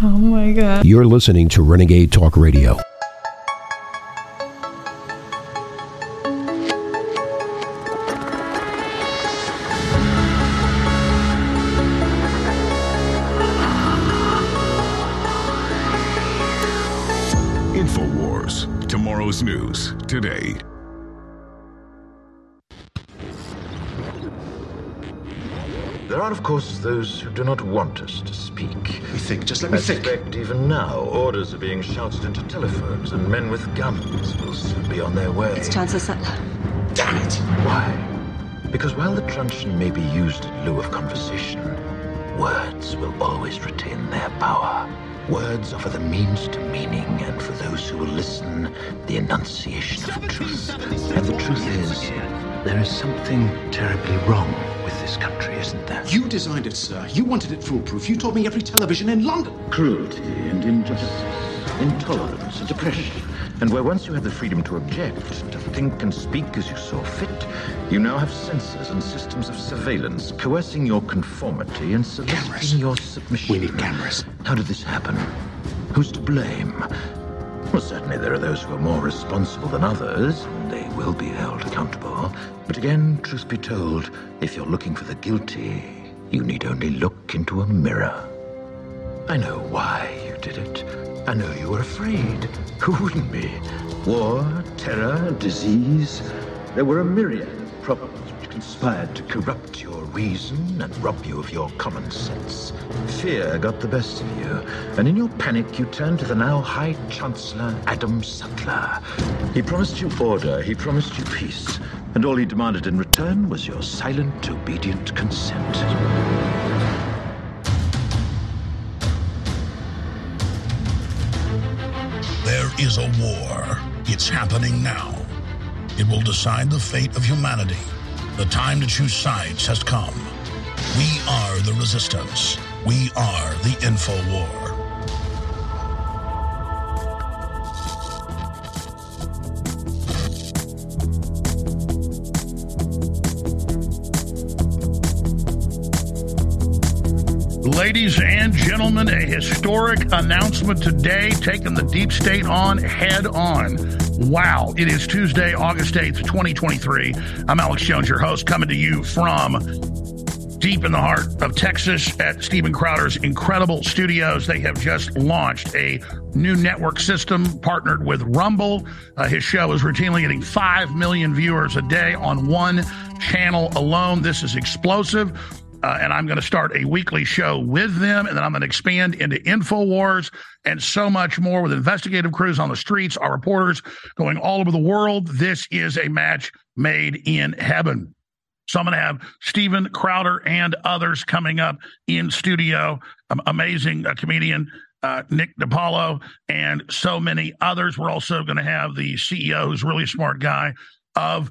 Oh my God. You're listening to Renegade Talk Radio. There of course, those who do not want us to speak. We think. Just let me I think. suspect even now orders are being shouted into telephones, and men with guns will soon be on their way. It's Chancellor Sutler. Damn it! Why? Because while the truncheon may be used in lieu of conversation, words will always retain their power. Words offer the means to meaning, and for those who will listen, the enunciation of truth. And the truth is, there is something terribly wrong with this country, isn't there? You designed it, sir. You wanted it foolproof. You told me every television in London. cruelty and injustice, intolerance and oppression. And where once you had the freedom to object, to think and speak as you saw fit, you now have censors and systems of surveillance coercing your conformity and soliciting Cameras. your submission. We need cameras. How did this happen? Who's to blame? Well, certainly there are those who are more responsible than others, and they will be held accountable. But again, truth be told, if you're looking for the guilty, you need only look into a mirror. I know why you did it. I know you were afraid. Who wouldn't be? War, terror, disease. There were a myriad of problems conspired to corrupt your reason and rob you of your common sense. Fear got the best of you, and in your panic you turned to the now High Chancellor Adam Sutler. He promised you order, he promised you peace, and all he demanded in return was your silent, obedient consent. There is a war. It's happening now. It will decide the fate of humanity. The time to choose sides has come. We are the resistance. We are the info war. Ladies and gentlemen, a historic announcement today, taking the deep state on head on. Wow, it is Tuesday, August 8th, 2023. I'm Alex Jones, your host, coming to you from deep in the heart of Texas at Steven Crowder's incredible studios. They have just launched a new network system partnered with Rumble. Uh, his show is routinely getting 5 million viewers a day on one channel alone. This is explosive. Uh, and I'm going to start a weekly show with them, and then I'm going to expand into InfoWars and so much more with investigative crews on the streets, our reporters going all over the world. This is a match made in heaven. So I'm going to have Steven Crowder and others coming up in studio. Um, amazing uh, comedian uh, Nick DiPaolo and so many others. We're also going to have the CEO, who's really smart guy, of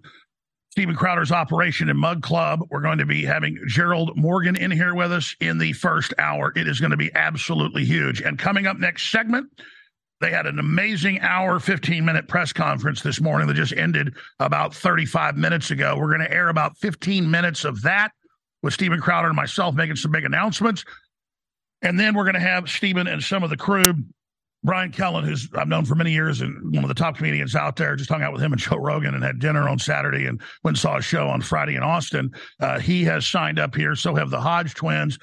Steven Crowder's operation in Mug Club. We're going to be having Gerald Morgan in here with us in the first hour. It is going to be absolutely huge. And coming up next segment, they had an amazing hour, 15 minute press conference this morning that just ended about 35 minutes ago. We're going to air about 15 minutes of that with Steven Crowder and myself making some big announcements. And then we're going to have Steven and some of the crew Bryan Callen, who's I've known for many years and one of the top comedians out there, just hung out with him and Joe Rogan and had dinner on Saturday and went and saw a show on Friday in Austin. Uh, he has signed up here. So have the Hodge twins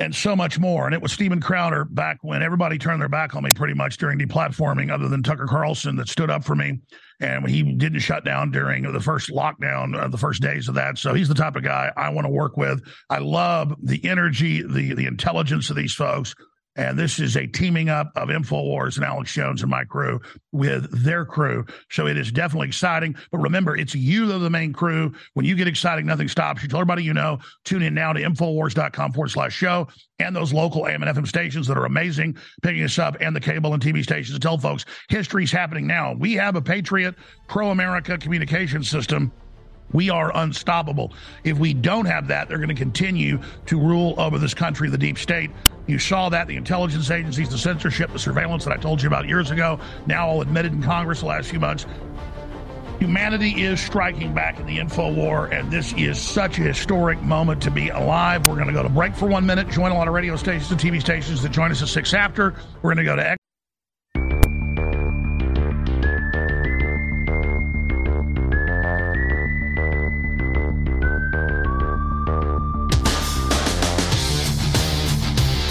and so much more. And it was Steven Crowder back when everybody turned their back on me pretty much during deplatforming, other than Tucker Carlson that stood up for me. And he didn't shut down during the first lockdown, uh, the first days of that. So he's the type of guy I want to work with. I love the energy, the the intelligence of these folks. And this is a teaming up of InfoWars and Alex Jones and my crew with their crew. So it is definitely exciting. But remember, it's you, though, the main crew. When you get exciting, nothing stops you. Tell everybody you know. Tune in now to Infowars.com forward slash show and those local AM and FM stations that are amazing, picking us up, and the cable and TV stations. And tell folks history's happening now. We have a Patriot pro America communication system. We are unstoppable. If we don't have that, they're going to continue to rule over this country, the deep state. You saw that the intelligence agencies, the censorship, the surveillance that I told you about years ago, now all admitted in Congress the last few months. Humanity is striking back in the info war, and this is such a historic moment to be alive. We're going to go to break for one minute, join a lot of radio stations and TV stations that join us at six after. We're going to go to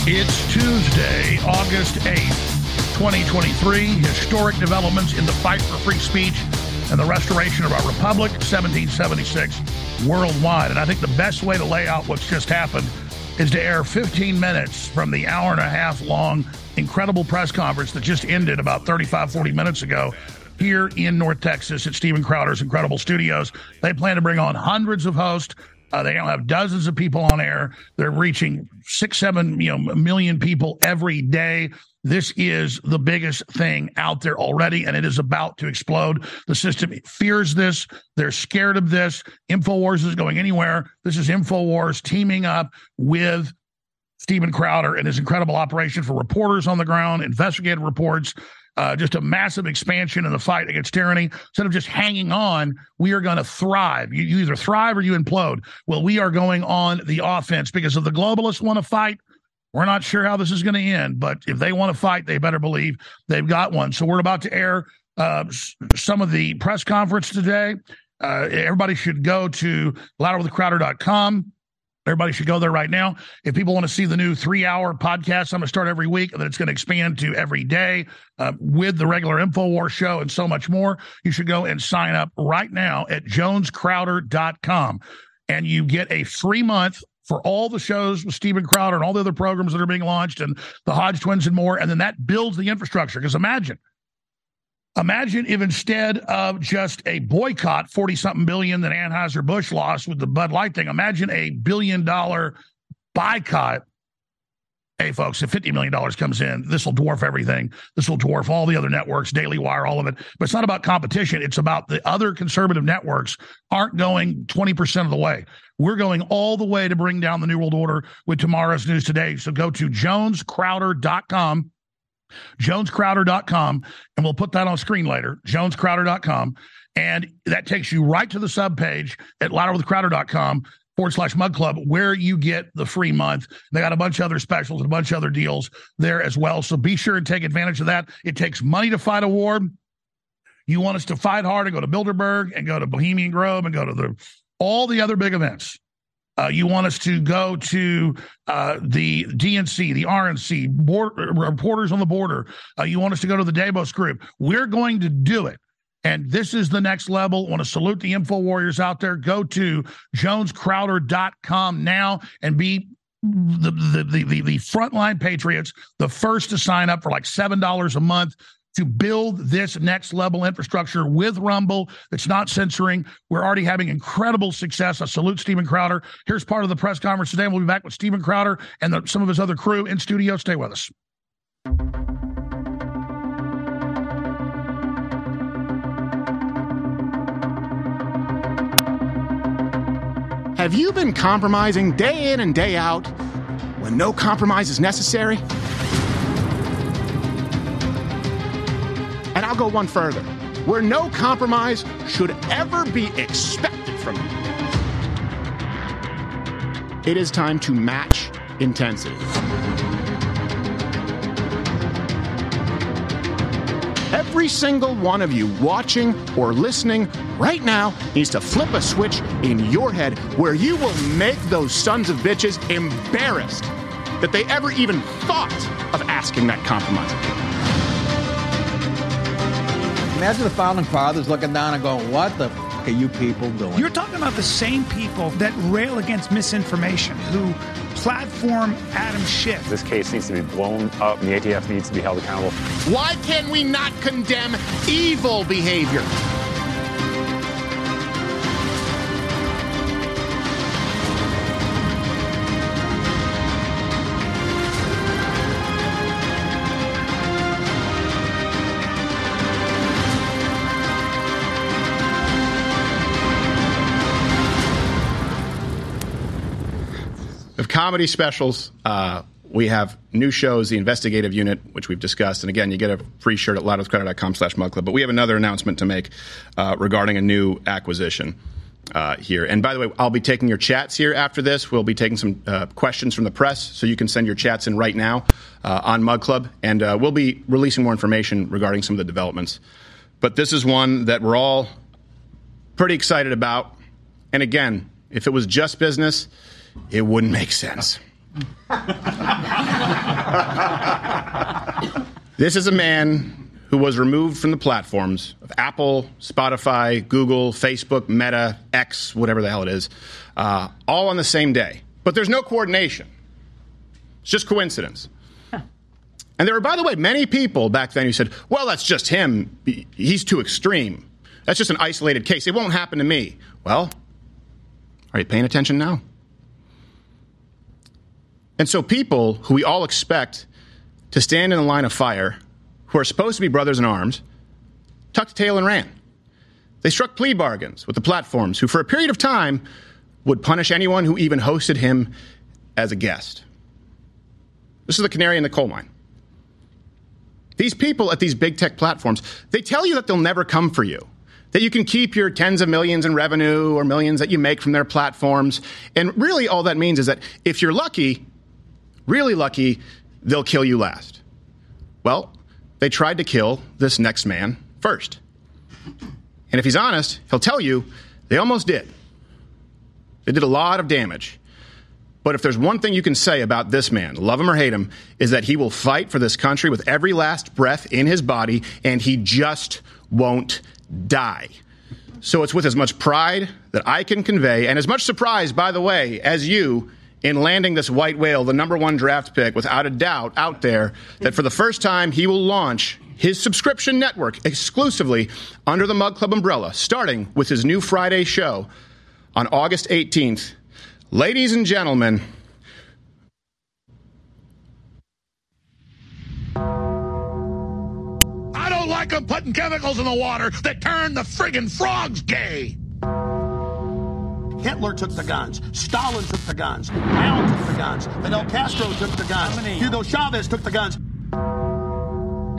It's Tuesday, August 8th, 2023. Historic developments in the fight for free speech and the restoration of our republic, 1776, worldwide. And I think the best way to lay out what's just happened is to air 15 minutes from the hour and a half long incredible press conference that just ended about 35, 40 minutes ago here in North Texas at Steven Crowder's incredible studios. They plan to bring on hundreds of hosts. Uh, they now have dozens of people on air. They're reaching six, seven, you know, million people every day. This is the biggest thing out there already, and it is about to explode. The system fears this. They're scared of this. InfoWars is going anywhere. This is InfoWars teaming up with Steven Crowder and his incredible operation for reporters on the ground, investigative reports, uh, just a massive expansion in the fight against tyranny. Instead of just hanging on, we are going to thrive. You, you either thrive or you implode. Well, we are going on the offense because if the globalists want to fight, we're not sure how this is going to end, but if they want to fight, they better believe they've got one. So we're about to air uh, some of the press conference today. Uh, everybody should go to louderwithcrowder.com. Everybody should go there right now. If people want to see the new three hour podcast, I'm going to start every week and then it's going to expand to every day uh, with the regular InfoWars show and so much more. You should go and sign up right now at jonescrowder.com and you get a free month for all the shows with Steven Crowder and all the other programs that are being launched and the Hodge twins and more. And then that builds the infrastructure. Because imagine, imagine if instead of just a boycott, 40 something billion that Anheuser-Busch lost with the Bud Light thing, imagine a billion dollar boycott. Hey, folks, if $50 million comes in, this will dwarf everything. This will dwarf all the other networks, Daily Wire, all of it. But it's not about competition. It's about the other conservative networks aren't going 20% of the way. We're going all the way to bring down the New World Order with tomorrow's news today. So go to jonescrowder.com, jonescrowder.com, and we'll put that on screen later, jonescrowder.com. And that takes you right to the subpage at louderwithcrowder.com forward slash mug club where you get the free month. They got a bunch of other specials and a bunch of other deals there as well. So be sure and take advantage of that. It takes money to fight a war. You want us to fight hard and go to Bilderberg and go to Bohemian Grove and go to the all the other big events. Uh, you want us to go to uh, the DNC, the RNC, board, Reporters on the Border. Uh, you want us to go to the Davos group. We're going to do it. And this is the next level. I want to salute the info warriors out there. Go to jonescrowder.com now and be the the the the, the frontline patriots, the first to sign up for like seven dollars a month to build this next level infrastructure with Rumble that's not censoring. We're already having incredible success. I salute Steven Crowder. Here's part of the press conference today. We'll be back with Steven Crowder and the, some of his other crew in studio. Stay with us. Have you been compromising day in and day out when no compromise is necessary? And I'll go one further where no compromise should ever be expected from you. It is time to match intensity. Every single one of you watching or listening right now needs to flip a switch in your head where you will make those sons of bitches embarrassed that they ever even thought of asking that compromise. Imagine the founding fathers looking down and going, "What the f- are you people doing?" You're talking about the same people that rail against misinformation, who platform Adam Schiff. This case needs to be blown up, and the ATF needs to be held accountable. Why can we not condemn evil behavior? Comedy specials uh, we have new shows, the investigative unit, which we've discussed. And again, you get a free shirt at loudwithcrowder.com slash mug club. But we have another announcement to make uh, regarding a new acquisition. Uh, here. And by the way, I'll be taking your chats here after this. We'll be taking some uh, questions from the press, so you can send your chats in right now uh, on Mug Club, and uh, we'll be releasing more information regarding some of the developments. But this is one that we're all pretty excited about. And again, if it was just business, it wouldn't make sense. this is a man who was removed from the platforms of Apple, Spotify, Google, Facebook, Meta, X, whatever the hell it is, uh, all on the same day. But there's no coordination. It's just coincidence. And there were, by the way, many people back then who said, well, that's just him. He's too extreme. That's just an isolated case. It won't happen to me. Well, are you paying attention now? And so people who we all expect to stand in the line of fire who are supposed to be brothers in arms, tucked tail and ran. They struck plea bargains with the platforms, who for a period of time would punish anyone who even hosted him as a guest. This is the canary in the coal mine. These people at these big tech platforms, they tell you that they'll never come for you, that you can keep your tens of millions in revenue or millions that you make from their platforms. And really, all that means is that if you're lucky, really lucky, they'll kill you last. Well, they tried to kill this next man first. And if he's honest, he'll tell you they almost did. They did a lot of damage. But if there's one thing you can say about this man, love him or hate him, is that he will fight for this country with every last breath in his body, and he just won't die. So it's with as much pride that I can convey, and as much surprise, by the way, as you in landing this white whale, the number one draft pick, without a doubt, out there, that for the first time he will launch his subscription network exclusively under the Mug Club umbrella, starting with his new Friday show on August 18th. Ladies and gentlemen, I don't like them putting chemicals in the water that turn the friggin' frogs gay. Hitler took the guns. Stalin took the guns. Mao took the guns. Fidel Castro took the guns. Hugo Chavez took the guns.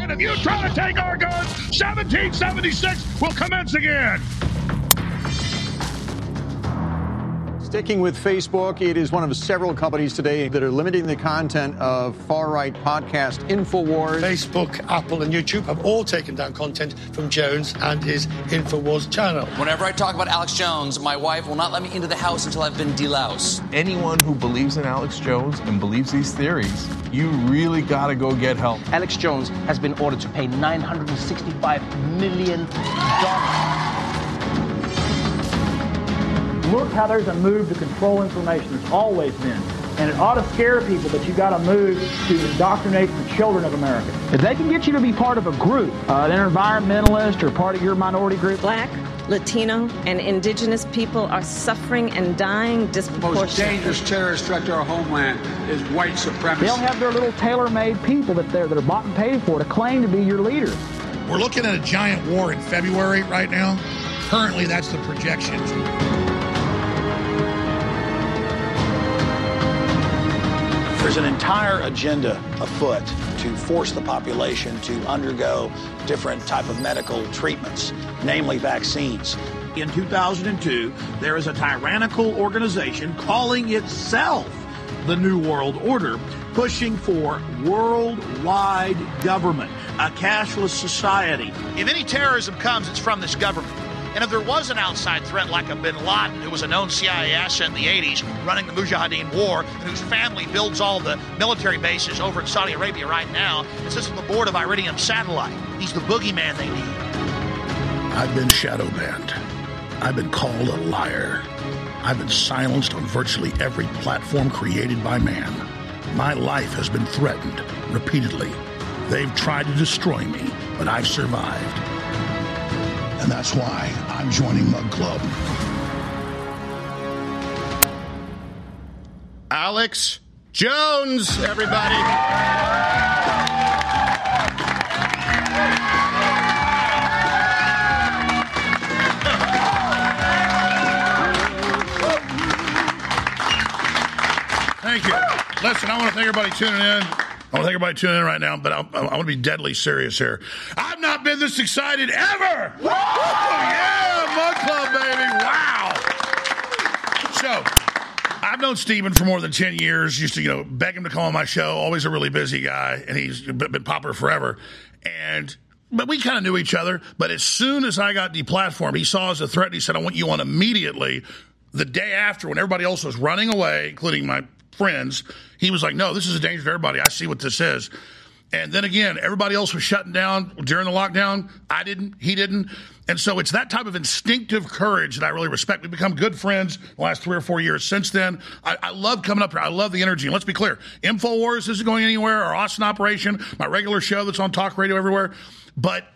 And if you try to take our guns, 1776 will commence again. Sticking with Facebook, it is one of several companies today that are limiting the content of far right podcast InfoWars. Facebook, Apple, and YouTube have all taken down content from Jones and his InfoWars channel. Whenever I talk about Alex Jones, my wife will not let me into the house until I've been deloused. Anyone who believes in Alex Jones and believes these theories, you really got to go get help. Alex Jones has been ordered to pay $965 million. Look how there's a move to control information. There's always been. And it ought to scare people that you've got to move to indoctrinate the children of America. If they can get you to be part of a group, uh, an environmentalist or part of your minority group. Black, Latino, and indigenous people are suffering and dying disproportionately. The most dangerous terrorist threat to our homeland is white supremacy. They'll have their little tailor-made people that they're that are bought and paid for to claim to be your leaders. We're looking at a giant war in February right now. Currently, that's the projection. There's an entire agenda afoot to force the population to undergo different type of medical treatments, namely vaccines. In 2002, there is a tyrannical organization calling itself the New World Order, pushing for worldwide government, a cashless society. If any terrorism comes, it's from this government. And if there was an outside threat like a bin Laden, who was a known CIA asset in the 80s, running the Mujahideen war, and whose family builds all the military bases over in Saudi Arabia right now, and sits on the board of Iridium Satellite. He's the boogeyman they need. I've been shadow banned. I've been called a liar. I've been silenced on virtually every platform created by man. My life has been threatened repeatedly. They've tried to destroy me, but I've survived. And that's why I'm joining Mug Club. Alex Jones, everybody. Thank you. Listen, I want to thank everybody tuning in. I want to thank everybody tuning in right now, but I, I want to be deadly serious here. I've not been this excited ever. Woo! Oh, yeah, Mug Club, baby. Wow. So, I've known Steven for more than 10 years. Used to, you know, beg him to come on my show. Always a really busy guy, and he's been popular forever. And but we kind of knew each other. But as soon as I got deplatformed, he saw as a threat. And He said, "I want you on immediately." The day after, when everybody else was running away, including my friends, he was like, "No, this is a danger to everybody. I see what this is." And then again, everybody else was shutting down during the lockdown. I didn't. He didn't. And so it's that type of instinctive courage that I really respect. We've become good friends the last three or four years since then. I, I love coming up here. I love the energy. And let's be clear InfoWars isn't going anywhere, our Austin operation, my regular show that's on talk radio everywhere. But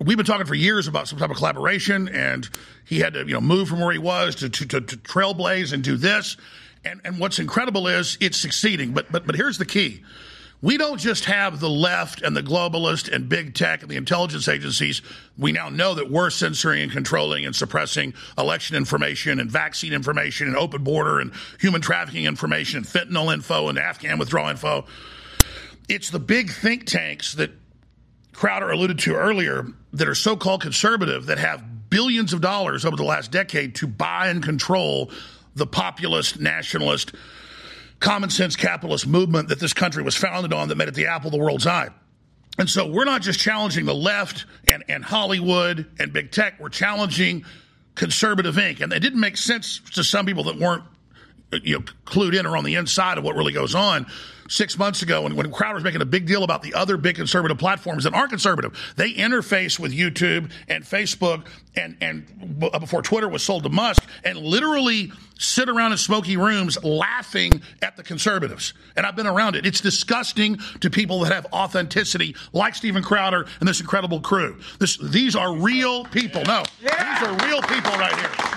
we've been talking for years about some type of collaboration, and he had to, you know, move from where he was to, to, to, to trailblaze and do this. And, and what's incredible is it's succeeding. But, but, but here's the key. We don't just have the left and the globalist and big tech and the intelligence agencies. We now know that we're censoring and controlling and suppressing election information and vaccine information and open border and human trafficking information and fentanyl info and Afghan withdrawal info. It's the big think tanks that Crowder alluded to earlier that are so called conservative that have billions of dollars over the last decade to buy and control the populist, nationalist, common sense capitalist movement that this country was founded on that made it the apple of the world's eye. And so we're not just challenging the left and, and Hollywood and big tech, we're challenging conservative Inc. And it didn't make sense to some people that weren't you know, clued in or on the inside of what really goes on six months ago when, when was making a big deal about the other big conservative platforms that aren't conservative. They interface with YouTube and Facebook and, and uh, before Twitter was sold to Musk and literally sit around in smoky rooms laughing at the conservatives. And I've been around it. It's disgusting to people that have authenticity like Steven Crowder and this incredible crew. This, these are real people. No, yeah. these are real people right here.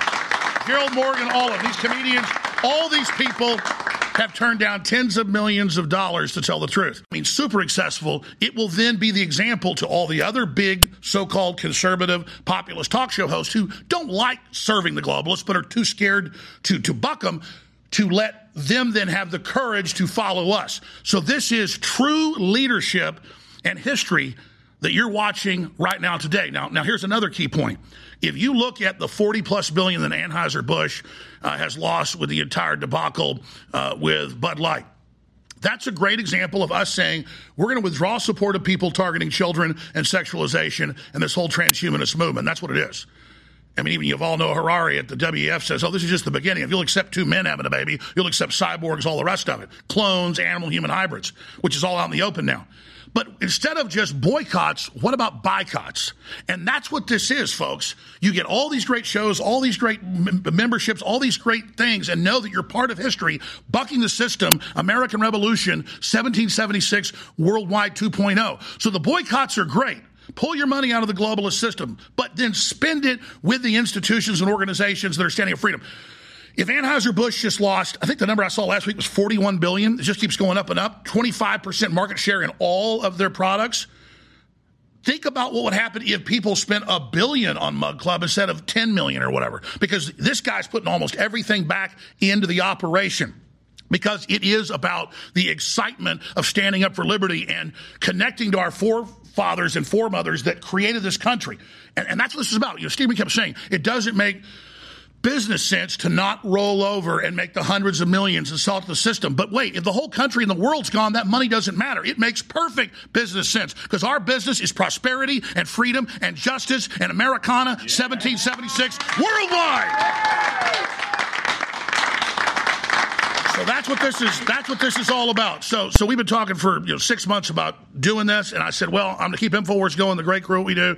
Gerald Morgan, all of these comedians, all these people have turned down tens of millions of dollars to tell the truth. I mean, super successful. It will then be the example to all the other big so called conservative populist talk show hosts who don't like serving the globalists but are too scared to, to buck them to let them then have the courage to follow us. So this is true leadership and history that you're watching right now today. Now, now here's another key point. If you look at the 40 plus billion that Anheuser-Busch uh, has lost with the entire debacle uh, with Bud Light, that's a great example of us saying we're going to withdraw support of people targeting children and sexualization and this whole transhumanist movement. That's what it is. I mean, even Yuval Noah Harari at the WEF says, oh, this is just the beginning. If you'll accept two men having a baby, you'll accept cyborgs, all the rest of it. Clones, animal human hybrids, which is all out in the open now. But instead of just boycotts, what about boycotts? And that's what this is, folks. You get all these great shows, all these great m- memberships, all these great things, and know that you're part of history, bucking the system, American Revolution, 1776, Worldwide 2.0. So the boycotts are great. Pull your money out of the globalist system, but then spend it with the institutions and organizations that are standing up for freedom. If Anheuser-Busch just lost, I think the number I saw last week was 41 billion. It just keeps going up and up. 25% market share in all of their products. Think about what would happen if people spent a billion on Mug Club instead of 10 million or whatever. Because this guy's putting almost everything back into the operation because it is about the excitement of standing up for liberty and connecting to our forefathers and foremothers that created this country. And, and that's what this is about. You know, Steven kept saying it doesn't make business sense to not roll over and make the hundreds of millions and sell to the system. But wait, if the whole country and the world's gone, that money doesn't matter. It makes perfect business sense because our business is prosperity and freedom and justice and Americana yeah. 1776 worldwide. So that's what this is. That's what this is all about. So, so we've been talking for you know six months about doing this, and I said, well, I'm going to keep Infowars going. The great crew we do.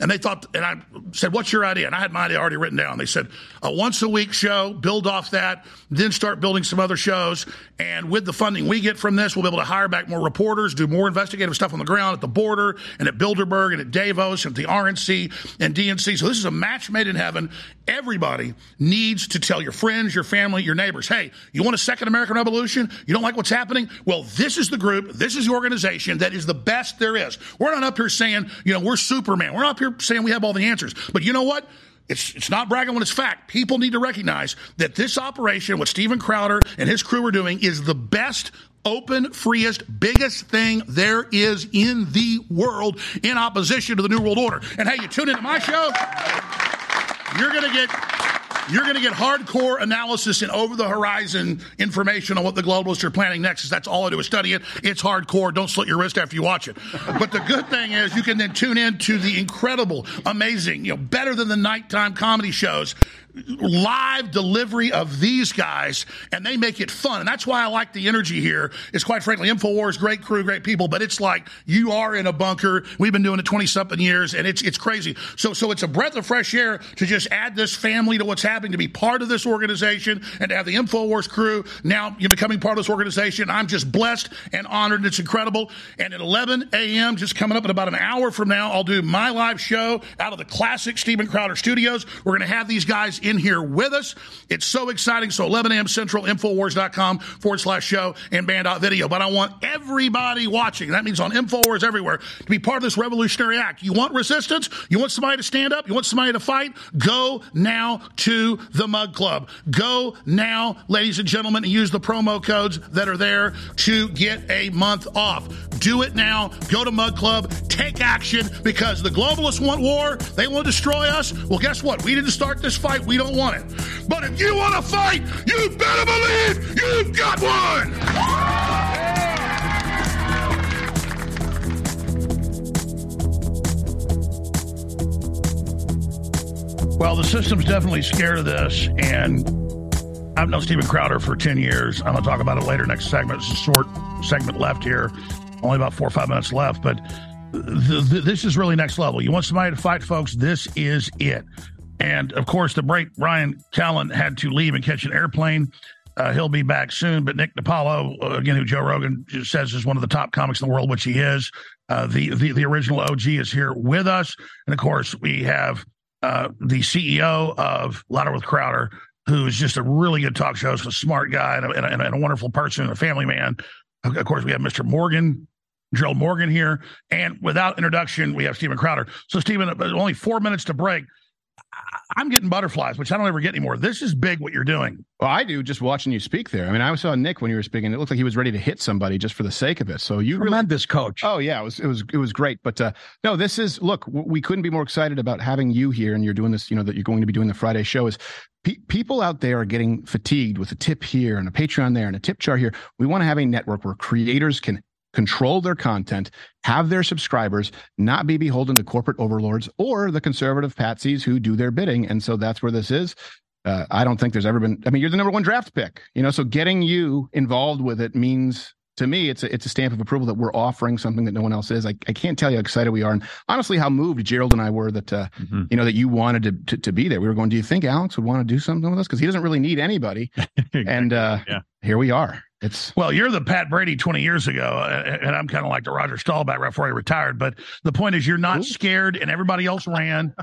And they thought, and I said, What's your idea? And I had my idea already written down. They said, A once a week show, build off that, then start building some other shows. And with the funding we get from this, we'll be able to hire back more reporters, do more investigative stuff on the ground at the border and at Bilderberg and at Davos and at the RNC and DNC. So this is a match made in heaven. Everybody needs to tell your friends, your family, your neighbors, hey, you want a second American Revolution? You don't like what's happening? Well, this is the group, this is the organization that is the best there is. We're not up here saying, you know, we're Superman. We're not up here saying we have all the answers. But you know what? It's it's not bragging when it's fact. People need to recognize that this operation, what Steven Crowder and his crew are doing, is the best open, freest, biggest thing there is in the world in opposition to the New World Order. And hey, you tune into my show, you're going to get you're going to get hardcore analysis and over the horizon information on what the globalists are planning next. That's all I do is study it. It's hardcore. Don't slit your wrist after you watch it. But the good thing is you can then tune in to the incredible, amazing, you know, better than the nighttime comedy shows live delivery of these guys and they make it fun. And that's why I like the energy here. Is quite frankly, InfoWars, great crew, great people, but it's like you are in a bunker. We've been doing it 20 something years and it's, it's crazy. So, so it's a breath of fresh air to just add this family to what's happening, to be part of this organization and to have the InfoWars crew. Now you're becoming part of this organization. I'm just blessed and honored. And It's incredible. And at 11 a.m., just coming up in about an hour from now, I'll do my live show out of the classic Steven Crowder studios. We're going to have these guys in here with us. It's so exciting. So 11 a.m. Central, Infowars.com forward slash show and banned.video. But I want everybody watching, that means on Infowars everywhere, to be part of this revolutionary act. You want resistance? You want somebody to stand up? You want somebody to fight? Go now to the Mug Club. Go now, ladies and gentlemen, and use the promo codes that are there to get a month off. Do it now. Go to Mug Club. Take action because the globalists want war. They want to destroy us. Well, guess what? We didn't start this fight. We don't want it. But if you want to fight, you better believe you've got one. Well, the system's definitely scared of this, and I've known Steven Crowder for 10 years. I'm going to talk about it later next segment. It's a short segment left here, only about four or five minutes left, but this is really next level. You want somebody to fight, folks? This is it. And of course, the break, Bryan Callen had to leave and catch an airplane. Uh, he'll be back soon. But Nick DiPaolo, uh, again, who Joe Rogan says is one of the top comics in the world, which he is, uh, the, the the original OG is here with us. And of course, we have uh, the CEO of Louder with Crowder, who's just a really good talk show, a smart guy and a, and, a, and a, wonderful person and a family man. Of course, we have Mr. Morgan, Gerald Morgan here. And without introduction, we have Steven Crowder. So, Steven, uh, only four minutes to break. I'm getting butterflies, which I don't ever get anymore. This is big what you're doing. Well, I do just watching you speak there. I mean, I saw Nick when you were speaking. It looked like he was ready to hit somebody just for the sake of it. So you tremendous really, coach. Oh yeah, it was it was it was great. But uh, no, this is look. We couldn't be more excited about having you here, and you're doing this. You know that you're going to be doing the Friday show. Is pe- people out there are getting fatigued with a tip here and a Patreon there and a tip jar here. We want to have a network where creators can control their content, have their subscribers, not be beholden to corporate overlords or the conservative patsies who do their bidding. And so that's where this is. Uh, I don't think there's ever been. I mean, you're the number one draft pick, you know. So getting you involved with it means to me, it's a, it's a stamp of approval that we're offering something that no one else is. I, I can't tell you how excited we are, and honestly, how moved Gerald and I were that uh, mm-hmm. you know that you wanted to, to, to be there. We were going, do you think Alex would want to do something with us? Because he doesn't really need anybody, and uh, yeah. here we are. It's well, you're the Pat Brady 20 years ago, uh, uh, and I'm kind of like the Roger Staubach right before he retired. But the point is, you're not Ooh. scared, and everybody else ran.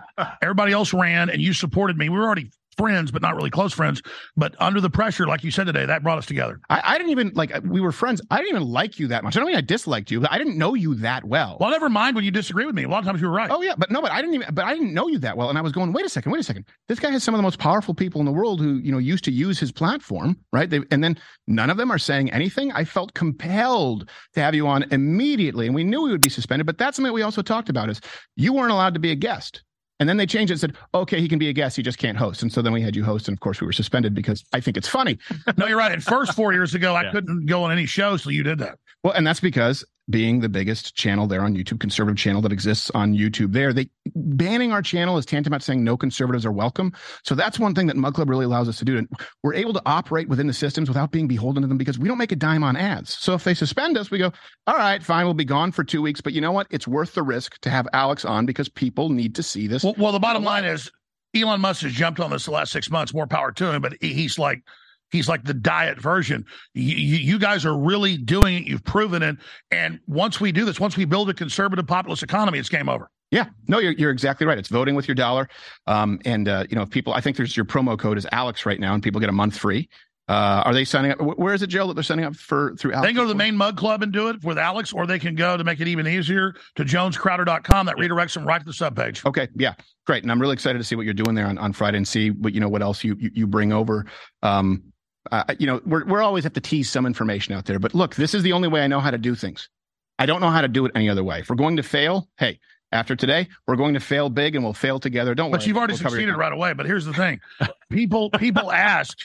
everybody else ran, and you supported me. We were already friends, but not really close friends. But under the pressure, like you said today, that brought us together. I, I, didn't even like we were friends. I didn't even like you that much. I don't mean I disliked you, but I didn't know you that well. Well, never mind when you disagree with me. A lot of times you were right. Oh yeah, but no, but I didn't even. But I didn't know you that well, and I was going, wait a second, wait a second. This guy has some of the most powerful people in the world who you know used to use his platform, right? They, and then none of them are saying anything. I felt compelled to have you on immediately, and we knew we would be suspended. But that's something we also talked about: is you weren't allowed to be a guest. And then they changed it and said, okay, he can be a guest. He just can't host. And so then we had you host. And of course, we were suspended because I think it's funny. no, you're right. At first, four years ago, I yeah. couldn't go on any show. So you did that. Well, and that's because being the biggest channel there on YouTube, conservative channel that exists on YouTube there, they banning our channel is tantamount saying no conservatives are welcome. So that's one thing that Mug Club really allows us to do. And we're able to operate within the systems without being beholden to them because we don't make a dime on ads. So if they suspend us, we go, all right, fine, we'll be gone for two weeks. But you know what? It's worth the risk to have Alex on because people need to see this. Well, well the bottom line is Elon Musk has jumped on this the last six months. More power to him, but he's like He's like the diet version. You, you, guys are really doing it. You've proven it. And once we do this, once we build a conservative populist economy, it's game over. Yeah, no, you're, you're exactly right. It's voting with your dollar. Um, and, uh, you know, if people, I think there's your promo code is Alex right now, and people get a month free. Uh, are they signing up? Where is it, Joe, that they're signing up for through Alex? They can go to the main mug club and do it with Alex, or they can go to make it even easier to jonescrowder.com. That redirects them right to the subpage. Okay. Yeah. Great. And I'm really excited to see what you're doing there on, on Friday and see what, you know, what else you, you, you bring over. Um, uh, you know, we're, we're always have to tease some information out there, but look, this is the only way I know how to do things. I don't know how to do it any other way. If we're going to fail, hey, after today, we're going to fail big and we'll fail together. Don't but worry. you've already we'll succeeded right away. But here's the thing: people people ask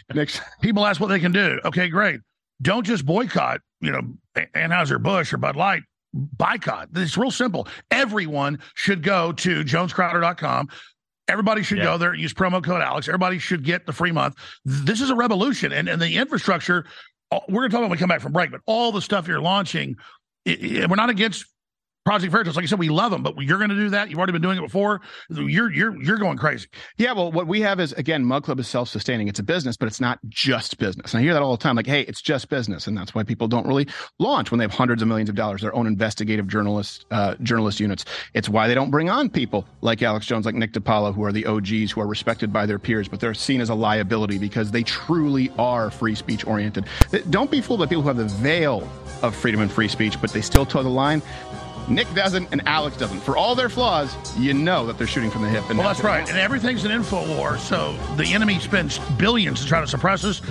people ask what they can do. Okay, great. Don't just boycott. You know, Anheuser Busch or Bud Light. Boycott. It's real simple. Everyone should go to JonesCrowder.com. Everybody should yeah. go there. Use promo code Alex. Everybody should get the free month. This is a revolution, and and the infrastructure. Uh, we're going to talk about when we come back from break, but all the stuff you're launching, it, it, we're not against Project Veritas, like I said, we love them, but you're going to do that. You've already been doing it before. You're you're you're going crazy. Yeah, well, what we have is again, Mug Club is self-sustaining. It's a business, but it's not just business. And I hear that all the time. Like, hey, it's just business, and that's why people don't really launch when they have hundreds of millions of dollars, their own investigative journalist uh, journalist units. It's why they don't bring on people like Alex Jones, like Nick DiPaolo, who are the OGs, who are respected by their peers, but they're seen as a liability because they truly are free speech oriented. Don't be fooled by people who have the veil of freedom and free speech, but they still toe the line. Nick doesn't and Alex doesn't. For all their flaws, you know that they're shooting from the hip. And well, that's right. And everything's an info war. So the enemy spends billions to try to suppress us.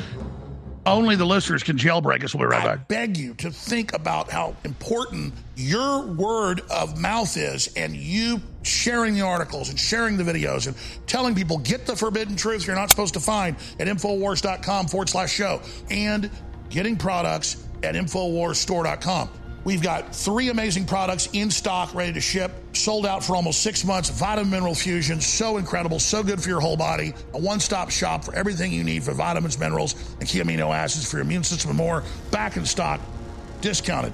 Only the listeners can jailbreak us. We'll be right back. I back. beg you to think about how important your word of mouth is and you sharing the articles and sharing the videos and telling people get the forbidden truth you're not supposed to find at Infowars.com forward slash show and getting products at InfoWarsStore.com. We've got three amazing products in stock, ready to ship, sold out for almost six months. Vitamin Mineral Fusion, so incredible, so good for your whole body. A one stop shop for everything you need for vitamins, minerals, and key amino acids for your immune system and more. Back in stock, discounted.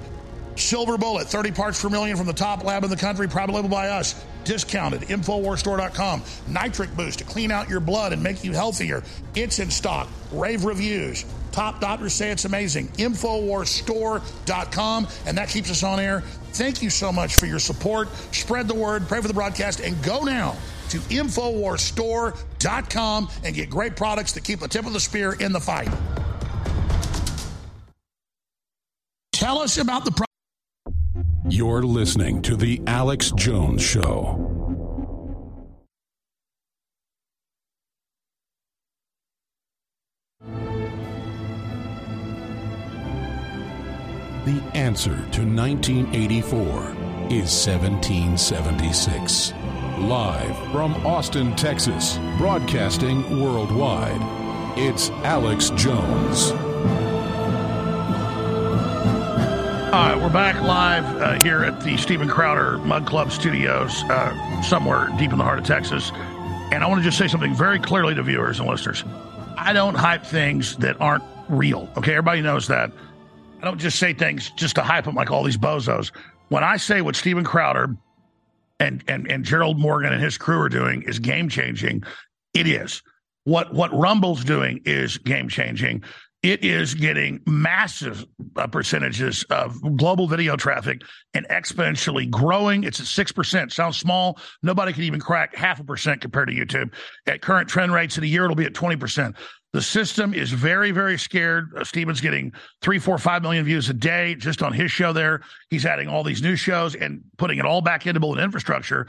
Silver Bullet, 30 parts per million from the top lab in the country, private label by us. Discounted. Infowarstore.com. Nitric Boost to clean out your blood and make you healthier. It's in stock. Rave reviews. Top doctors say it's amazing. Infowarstore.com. And that keeps us on air. Thank you so much for your support. Spread the word, pray for the broadcast, and go now to Infowarstore.com and get great products that keep the tip of the spear in the fight. Tell us about the. Pro- You're listening to The Alex Jones Show. The answer to 1984 is 1776. Live from Austin, Texas, broadcasting worldwide, it's Alex Jones. All right, we're back live uh, here at the Steven Crowder Mug Club Studios, uh, somewhere deep in the heart of Texas. And I want to just say something very clearly to viewers and listeners. I don't hype things that aren't real. Okay, everybody knows that. I don't just say things just to hype them like all these bozos. When I say what Steven Crowder and, and, and Gerald Morgan and his crew are doing is game changing, it is. What what Rumble's doing is game changing. It is getting massive uh, percentages of global video traffic and exponentially growing. It's at 6%. Sounds small. Nobody can even crack half a percent compared to YouTube. At current trend rates in a year, it'll be at 20%. The system is very, very scared. Uh, Steven's getting three, four, five million views a day just on his show there. He's adding all these new shows and putting it all back into building infrastructure.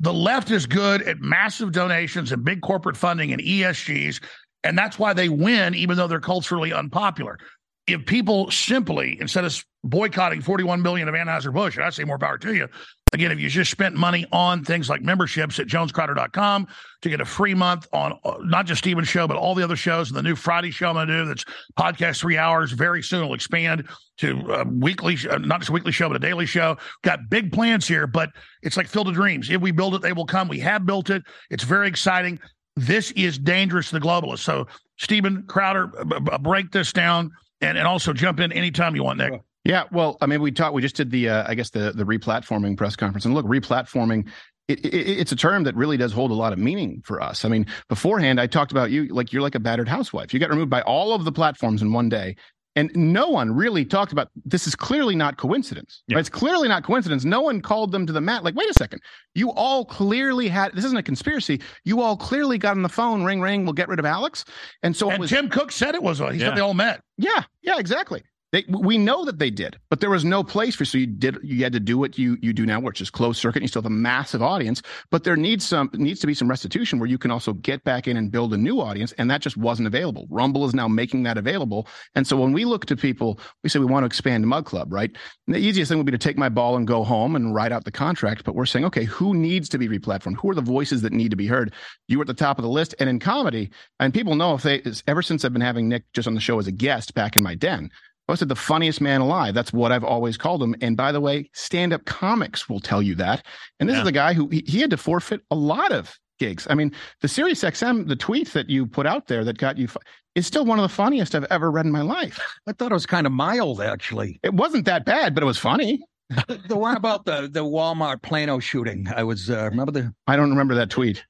The left is good at massive donations and big corporate funding and ESGs. And that's why they win, even though they're culturally unpopular. If people simply, instead of boycotting 41 million of Anheuser-Busch, and I say more power to you, Again, if you just spent money on things like memberships at jonescrowder.com to get a free month on uh, not just Steven's show, but all the other shows and the new Friday show I'm going to do that's podcast three hours. Very soon it'll expand to a weekly, uh, not just a weekly show, but a daily show. Got big plans here, but it's like Field of Dreams. If we build it, they will come. We have built it. It's very exciting. This is dangerous to the globalists. So, Steven Crowder, b- b- break this down and, and also jump in anytime you want, Nick. Yeah, well, I mean, we talked. We just did the, uh, I guess the the replatforming press conference, and look, replatforming. It, it, it's a term that really does hold a lot of meaning for us. I mean, beforehand, I talked about you like you're like a battered housewife. You got removed by all of the platforms in one day, And no one really talked about this is clearly not coincidence. Right? It's clearly not coincidence. No one called them to the mat. Like, wait a second. You all clearly had this isn't a conspiracy. You all clearly got on the phone, ring ring, we'll get rid of Alex. And so and was, Tim Cook said it was. He Yeah. said they all met. Yeah, yeah, exactly. They, we know that they did, but there was no place for so you did you had to do what you you do now, which is closed circuit. You still have a massive audience, but there needs some needs to be some restitution where you can also get back in and build a new audience, and that just wasn't available. Rumble is now making that available, and so when we look to people, we say we want to expand Mug Club, right? And the easiest thing would be to take my ball and go home and write out the contract, but we're saying, okay, who needs to be replatformed? Who are the voices that need to be heard? You were at the top of the list, and in comedy, and people know if they ever since I've been having Nick just on the show as a guest back in my den. I said the funniest man alive. That's what I've always called him. And by the way, stand-up comics will tell you that. And this is the guy who he, he had to forfeit a lot of gigs. I mean, the Sirius XM, the tweet that you put out there that got you fu- is still one of the funniest I've ever read in my life. I thought it was kind of mild, actually. It wasn't that bad, but it was funny. the one about the the Walmart Plano shooting. I was uh, remember the. I don't remember that tweet.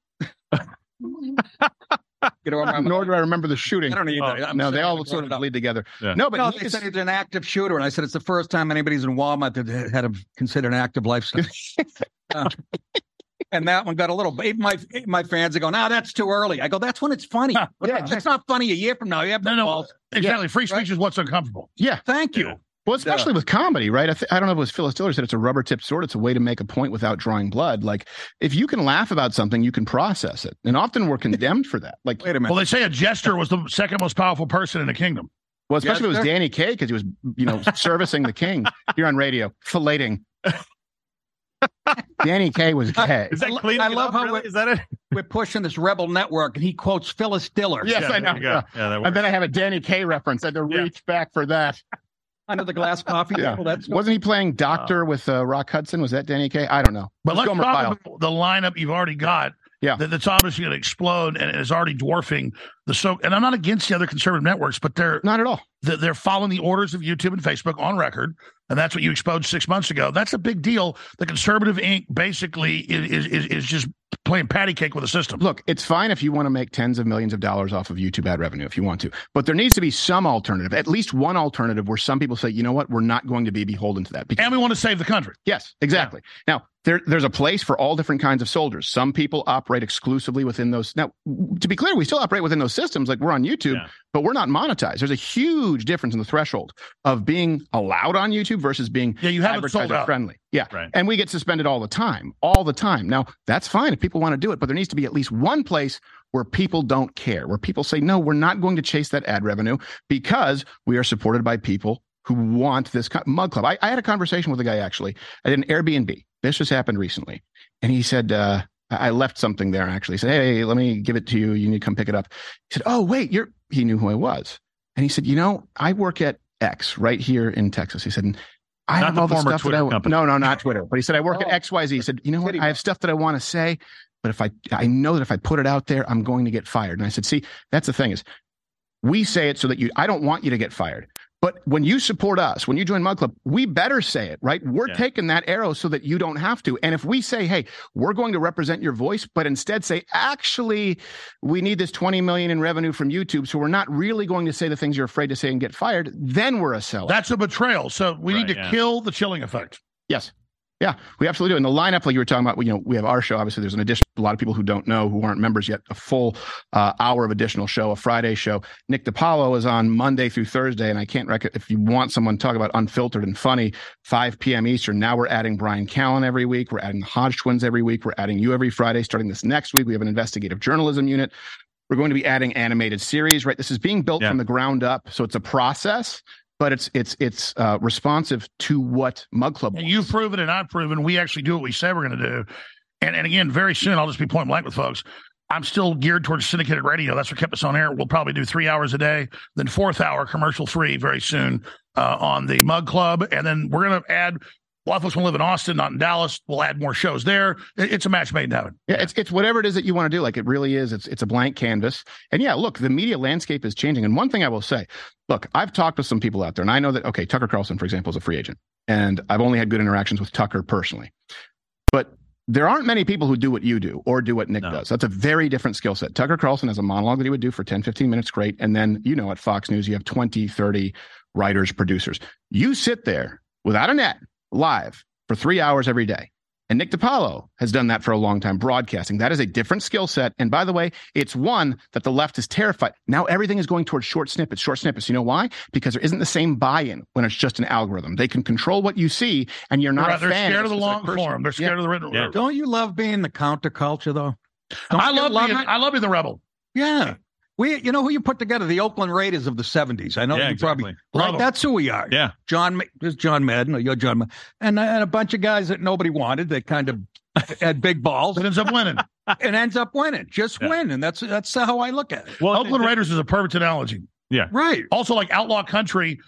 You know, remember- Nor do I remember the shooting. I don't either. I'm no, they all sort of brought up. bleed together. No, but no, he they is- said he's an active shooter, and I said it's the first time anybody's in Walmart that had a considered an active lifestyle. Uh, and that one got a little. Even my my fans are going, "No, that's too early." I go, "That's when it's funny. yeah, it's not funny a year from now. You have No, no, balls." exactly. Free speech is what's uncomfortable. Yeah. Thank you. Well, especially with comedy, right? I, th- I don't know if it was Phyllis Diller said it's a rubber tipped sword. It's a way to make a point without drawing blood. Like if you can laugh about something, you can process it. And often we're condemned for that. Like, wait a minute. Well, they say a jester was the second most powerful person in the kingdom. Well, especially if it was Jester? Danny Kaye because he was, you know, servicing the king here on radio, filleting. Danny Kaye was uh, gay. that lo- I love how we're, we're pushing this rebel network, and he quotes Phyllis Diller. Yes, I know. Yeah, and then I have a Danny Kaye reference. I had to reach back for that. Under the glass coffee Yeah. table. That's Wasn't he playing Doctor with uh, Rock Hudson? Was that Danny Kaye? I don't know. But let's Gomer talk Pyle. about the lineup you've already got. Yeah. That, that's obviously going to explode and is already dwarfing the so. And I'm not against the other conservative networks, but they're not at all. They're, they're following the orders of YouTube and Facebook on record, and that's what you exposed six months ago. That's a big deal. The conservative ink basically is is, is just playing patty cake with the system. Look, it's fine if you want to make tens of millions of dollars off of YouTube ad revenue if you want to, but there needs to be some alternative, at least one alternative where some people say, you know what, we're not going to be beholden to that. Because, and we want to save the country. Yes, exactly. Now, there, there's a place for all different kinds of soldiers. Some people operate exclusively within those. Now, to be clear, we still operate within those systems. Like we're on YouTube, but we're not monetized. There's a huge difference in the threshold of being allowed on YouTube versus being Yeah, you haven't sold out. friendly. Yeah. Right. And we get suspended all the time, all the time. Now, that's fine if people want to do it, but there needs to be at least one place where people don't care, where people say, no, we're not going to chase that ad revenue because we are supported by people who want this mug club. I, I had a conversation with a guy actually. I did an Airbnb. This just happened recently. And he said, uh, I I left something there actually. He said, Hey, let me give it to you. You need to come pick it up. He said, Oh, wait, you're, he knew who I was. And he said, You know, I work at X right here in Texas. He said, and I Not have the all the former stuff Twitter that I, company. no, no, not Twitter. But he said, I work at oh, XYZ. He said, You know what? I have stuff that I want to say, but if I, I know that if I put it out there, I'm going to get fired. And I said, See, that's the thing is, we say it so that you, I don't want you to get fired. But when you support us, when you join Mug Club, we better say it, right? We're taking that arrow so that you don't have to. And if we say, hey, we're going to represent your voice, but instead say, actually, we need this 20 million in revenue from YouTube. So we're not really going to say the things you're afraid to say and get fired, then we're a seller. That's a betrayal. So we need to yeah. kill the chilling effect. Yes. Yeah, we absolutely do. And the lineup, like you were talking about, you know, we have our show. Obviously, there's an addition. A lot of people who don't know, who aren't members yet, a full uh, hour of additional show, a Friday show. Nick DiPaolo is on Monday through Thursday, and I can't rec- if you want someone to talk about unfiltered and funny, 5 p.m. Eastern. Now we're adding Bryan Callen every week. We're adding the Hodge twins every week. We're adding you every Friday. Starting this next week, we have an investigative journalism unit. We're going to be adding animated series. Right, this is being built from the ground up, so it's a process. But it's it's it's uh, responsive to what Mug Club And you've proven and I've proven we actually do what we say we're going to do. And and again, very soon I'll just be point blank with folks. I'm still geared towards syndicated radio. That's what kept us on air. We'll probably do three hours a day, then fourth hour commercial free very soon uh, on the Mug Club, and then we're going to add. A lot of folks want to live in Austin, not in Dallas. We'll add more shows there. It's a match made in heaven. Yeah, it's it's whatever it is that you want to do. Like it really is. It's it's a blank canvas. And yeah, look, the media landscape is changing. And one thing I will say, look, I've talked to some people out there, and I know that okay, Tucker Carlson, for example, is a free agent, and I've only had good interactions with Tucker personally. But there aren't many people who do what you do or do what Nick does. That's a very different skill set. Tucker Carlson has a monologue that he would do for 10, 15 minutes, great. And then, you know, at Fox News, you have 20, 30 writers, producers. You sit there without a net live for three hours every day. And Nick DiPaolo has done that for a long time, broadcasting. That is a different skill set. And by the way, it's one that the left is terrified. Now everything is going towards short snippets, short snippets. You know why? Because there isn't the same buy-in when it's just an algorithm. They can control what you see, and you're not Right, a they're scared of the long person. form. They're scared of the written word. Don't you love being the counterculture, though? Don't I you love being, it? I love being the rebel. Yeah. We, you know who you put together? The Oakland Raiders of the '70s. I know Yeah, you probably exactly. Love right. 'em. That's who we are. Yeah. John, Ma- there's John Madden, or you're John, Ma- and and a bunch of guys that nobody wanted. That kind of had big balls. It ends up winning. and ends up winning. Just win, and that's that's how I look at it. Well, Oakland Raiders is a perfect analogy. Yeah. Right. Also, like Outlaw Country,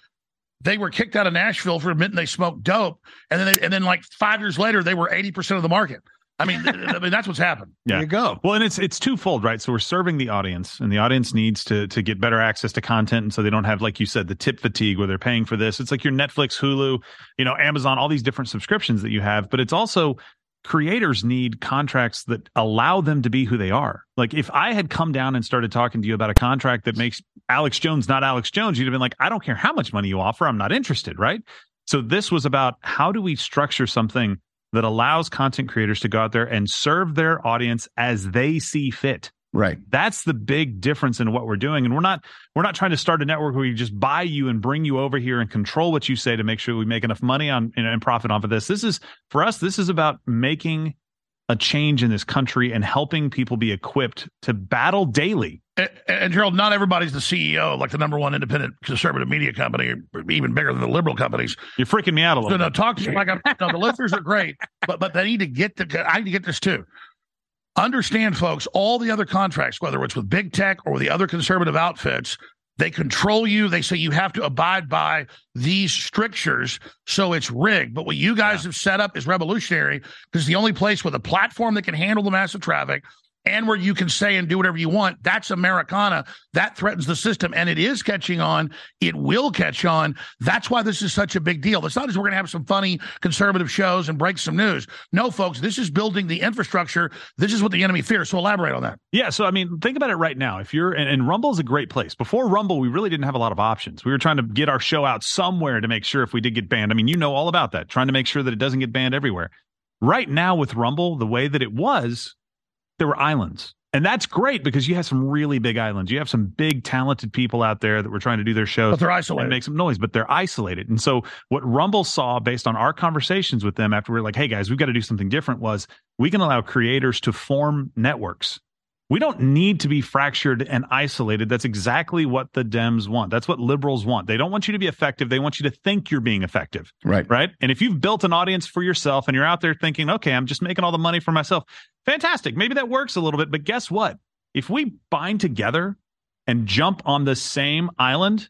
they were kicked out of Nashville for admitting they smoked dope, and then they, and then like five years later, they were eighty percent of the market. I mean, I mean that's what's happened. Yeah. There you go. Well, and it's it's twofold, right? So we're serving the audience, and the audience needs to to get better access to content, and so they don't have, like you said, the tip fatigue where they're paying for this. It's like your Netflix, Hulu, you know, Amazon, all these different subscriptions that you have. But it's also creators need contracts that allow them to be who they are. Like if I had come down and started talking to you about a contract that makes Alex Jones not Alex Jones, you'd have been like, I don't care how much money you offer, I'm not interested, right? So this was about how do we structure something that allows content creators to go out there and serve their audience as they see fit. Right. That's the big difference in what we're doing. And we're not we're not trying to start a network where we just buy you and bring you over here and control what you say to make sure we make enough money on and, and profit off of this. This is for us, this is about making a change in this country and helping people be equipped to battle daily. And, and Gerald, not everybody's the CEO, like the number one independent conservative media company, or even bigger than the liberal companies. You're freaking me out a little no, bit. talk to you like I'm, no, the listeners are great, but but they need to get the. I need to get this too. Understand, folks, all the other contracts, whether it's with big tech or the other conservative outfits, they control you. They say you have to abide by these strictures, so it's rigged. But what you guys have set up is revolutionary because the only place with a platform that can handle the massive traffic and where you can say and do whatever you want. That's Americana. That threatens the system, and it is catching on. It will catch on. That's why this is such a big deal. It's not just we're going to have some funny conservative shows and break some news. No, folks, this is building the infrastructure. This is what the enemy fears. So elaborate on that. Yeah, so I mean, think about it right now. If you're and, and Rumble is a great place. Before Rumble, we really didn't have a lot of options. We were trying to get our show out somewhere to make sure if we did get banned. I mean, you know all about that. Trying to make sure that it doesn't get banned everywhere. Right now with Rumble, the way that it was, there were islands. And that's great because you have some really big islands. You have some big talented people out there that were trying to do their shows. But they're isolated. And make some noise, but they're isolated. And so what Rumble saw based on our conversations with them after we were like, hey guys, we've got to do something different was we can allow creators to form networks. We don't need to be fractured and isolated. That's exactly what the Dems want. That's what liberals want. They don't want you to be effective. They want you to think you're being effective. Right. Right. And if you've built an audience for yourself and you're out there thinking, okay, I'm just making all the money for myself, fantastic. Maybe that works a little bit. But guess what? If we bind together and jump on the same island,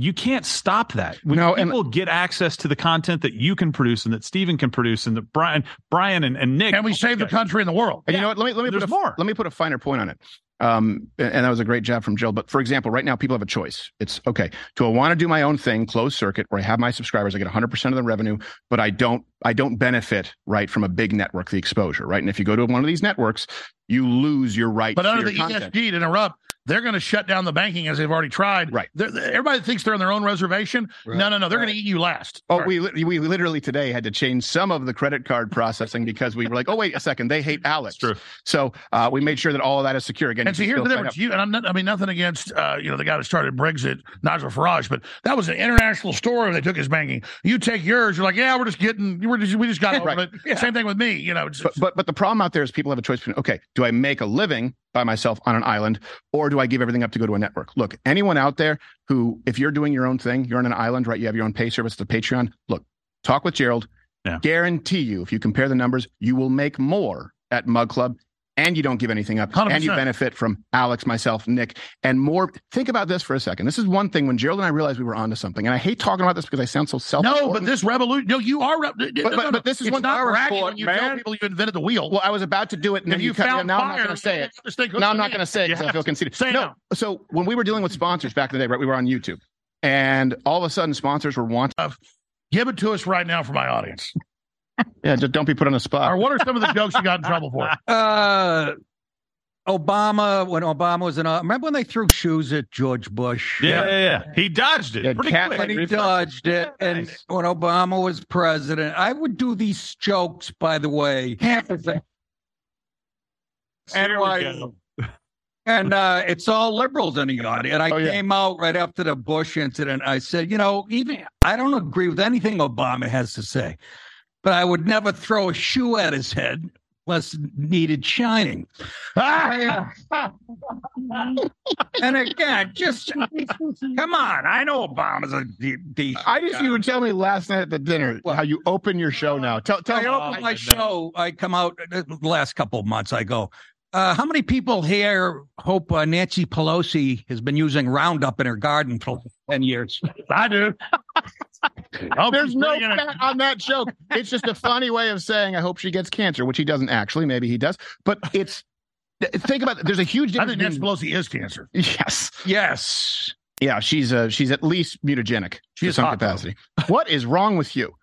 you can't stop that. When No, and- people get access to the content that you can produce and that Steven can produce and that Brian, Brian and, and Nick. And we save the country and the world. And you know what? Let me let me There's put a, more. Let me put a finer point on it. Um, and and that was a great job from Jill. But for example, right now people have a choice. It's okay. Do I want to do my own thing, closed circuit, where I have my subscribers, I get 100 percent of the revenue, but I don't I don't benefit right from a big network, the exposure, right? And if you go to one of these networks, you lose your right. But to under your the content. ESG to interrupt, they're going to shut down the banking as they've already tried. Right. They're, everybody thinks they're on their own reservation. No, no, no. They're going to eat you last. Oh, we we literally today had to change some of the credit card processing because we were like, oh wait a second, they hate Alex. True. So uh, we made sure that all of that is secure. Again, And see, here's the difference. You and I'm not, I mean nothing against uh, you know the guy that started Brexit, Nigel Farage, but that was an international story. They took his banking. You take yours. You're like, yeah, we're just getting. We're just, we just got over Right. it. Same thing with me. You know, But, but but the problem out there is people have a choice between okay, do I make a living by myself on an island, or do I give everything up to go to a network? Look, anyone out there who, if you're doing your own thing, you're on an island, right? You have your own pay service, the Patreon. Look, talk with Gerald. Yeah. Guarantee you, if you compare the numbers, you will make more at Mug Club. And you don't give anything up, and you benefit from Alex, myself, Nick, and more. Think about this for a second. This is one thing when Gerald and I realized we were onto something, and I hate talking about this because I sound so self. no, but this revolution. No, you are. Re- But, but, but this is it's one not bragging when you man. tell people you invented the wheel. Well, I was about to do it, and If then you cut found off. Now I'm not going to say it. have to stay close No, I'm not going to say it because I feel conceited. Say no. now. So when we were dealing with sponsors back in the day, right, we were on YouTube, and all of a sudden sponsors were wanting. Give it to us right now for my audience. Yeah, just don't be put on the spot. Or what are some of the jokes you got in trouble for? Uh, Obama when Obama was in. Uh, remember when they threw shoes at George Bush? Yeah, yeah, yeah. He dodged it. Yeah, pretty cat- quick. And he reflexes. dodged it. And when Obama was president, I would do these jokes. By the way, and Here we and uh, it's all liberals in the audience. And I Oh, yeah. came out right after the Bush incident. I said, you know, even I don't agree with anything Obama has to say, but I would never throw a shoe at his head unless needed shining. and again, just come on. I know Obama's a de- decent. I just guy. you were telling me last night at the dinner how you open your show now. Tell tell I me. open my show. I come out uh, the last couple of months. I go. Uh, how many people here hope uh, Nancy Pelosi has been using Roundup in her garden for ten years? I do. There's no bringing fat on that joke. It's just a funny way of saying I hope she gets cancer, which he doesn't actually. Maybe he does, but it's think about it. There's a huge I difference. think Nancy Pelosi is cancer. Yes, Yes. yeah, she's uh, she's at least mutagenic She to some hot, though. capacity. what is wrong with you?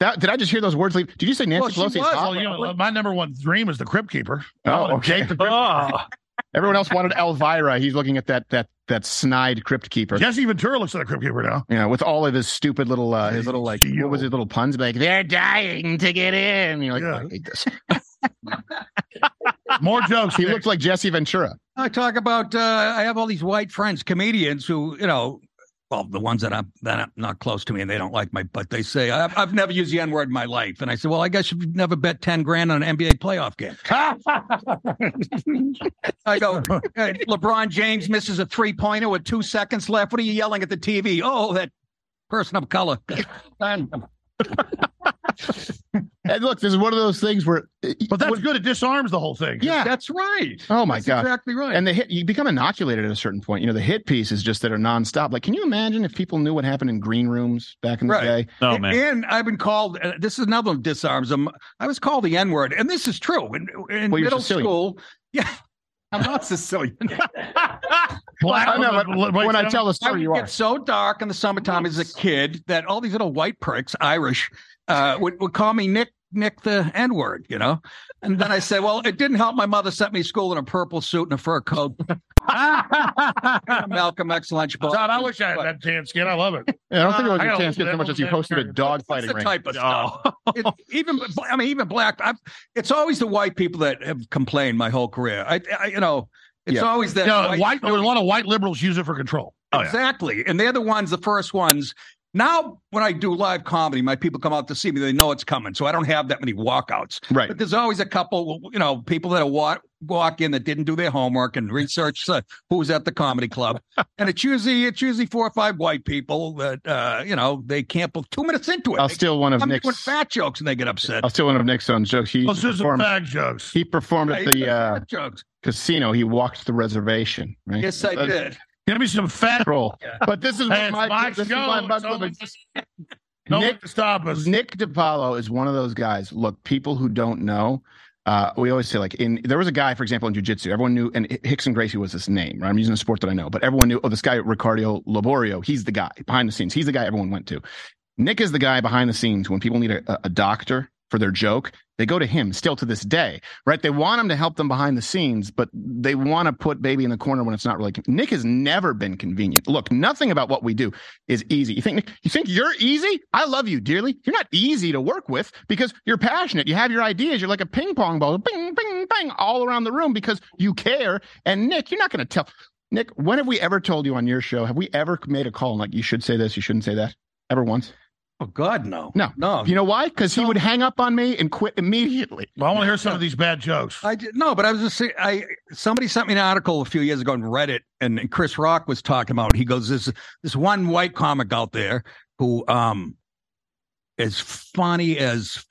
That did I just hear those words? Leave? Did you say Nancy Well, she Pelosi? is hot? Well, you know, my number one dream is the Crypt Keeper. Oh, okay. the Oh, Everyone else wanted Elvira. He's looking at that that that snide crypt keeper. Jesse Ventura looks like a Crypt Keeper now. You know, with all of his stupid little, uh, his little like, what was his little puns? Like they're dying to get in. You're like, Yeah. I hate this. More jokes. He looks like Jesse Ventura. I talk about. Uh, I have all these white friends, comedians who, you know, well, the ones that I'm that are not close to me and they don't like my, but they say I've, I've never used the N word in my life, and I said, well, I guess you've never bet ten grand on an NBA playoff game. I go, "Hey, LeBron James misses a three pointer with two seconds left. What are you yelling at the TV? Oh, that person of color. And look, this is one of those things where, But that's good. It disarms the whole thing. yeah. That's right. Oh my That's god. exactly right. And the hit, you become inoculated at a certain point. You know, the hit pieces just that are nonstop. Like, can you imagine if people knew what happened in green rooms back in the Right. day? oh And- man. And I've been called. Uh, this is another one disarms them. I was called the N word, and this is true. In, in Well, you're middle Sicilian. school, yeah, I'm not Sicilian. Black I know, but wait, when I tell the I story, would you are. get so dark in the summertime as a kid that all these little white pricks, Irish, uh, would, would call me Nick Nick the N word, you know. And then I say, well, it didn't help. My mother sent me to school in a purple suit and a fur coat. Malcolm X lunchbox. Todd, I wish I had that tan skin. I love it. Yeah, I don't think it was I your got a chance so much as you posted a hair. dog fighting the ring. type of stuff. It- even, I mean, even black. I've, it's always the white people that have complained my whole career. I, I you know, it's Yeah. always that You know, white white, a lot of white liberals use it for control. Oh, yeah. Exactly. And they're the ones, the first ones. Now, when I do live comedy, my people come out to see me. They know it's coming. So I don't have that many walkouts. Right. But there's always a couple, you know, people that walk, walk in that didn't do their homework and research uh, who was at the comedy club. and it's usually it's usually four or five white people that, uh, you know, they can't, bel- two minutes into it. I'll they- steal one of I'm Nick's. doing fat jokes and they get upset. I'll steal one of Nick's son's jokes. He Those are some performed, fag jokes. he performed at Right? the uh, jokes. casino. He walked the reservation. Right? Yes, I did. Give me some fat. Troll. But this is Hey, my, my this is my It's only- bugaboo. No one Nick- to stop us. Nick DiPaolo is one of those guys. Look, people who don't know, uh, we always say like in there was a guy, for example, in jujitsu. Everyone knew, and Rickson Gracie was his name. Right? I'm using a sport that I know, but everyone knew. Oh, this guy Ricardo Liborio. He's the guy behind the scenes. He's the guy everyone went to. Nick is the guy behind the scenes when people need a, a doctor for their joke. They go to him still to this day, right? They want him to help them behind the scenes, but they want to put baby in the corner when it's not really. Nick has never been convenient. Look, nothing about what we do is easy. You think you think you're easy? I love you dearly. You're not easy to work with because you're passionate. You have your ideas. You're like a ping pong ball, bing, bing, bing, all around the room because you care. And Nick, you're not going to tell. Nick, when have we ever told you on your show? Have we ever made a call and like you should say this, you shouldn't say that? Ever once? Oh, God, no. No, No. You know why? Because he would hang up on me and quit immediately. Well, I want to hear some of these bad jokes. I did, no, but I was just saying, I somebody sent me an article a few years ago on Reddit, and Chris Rock was talking about. He goes, "This this one white comic out there who um is funny as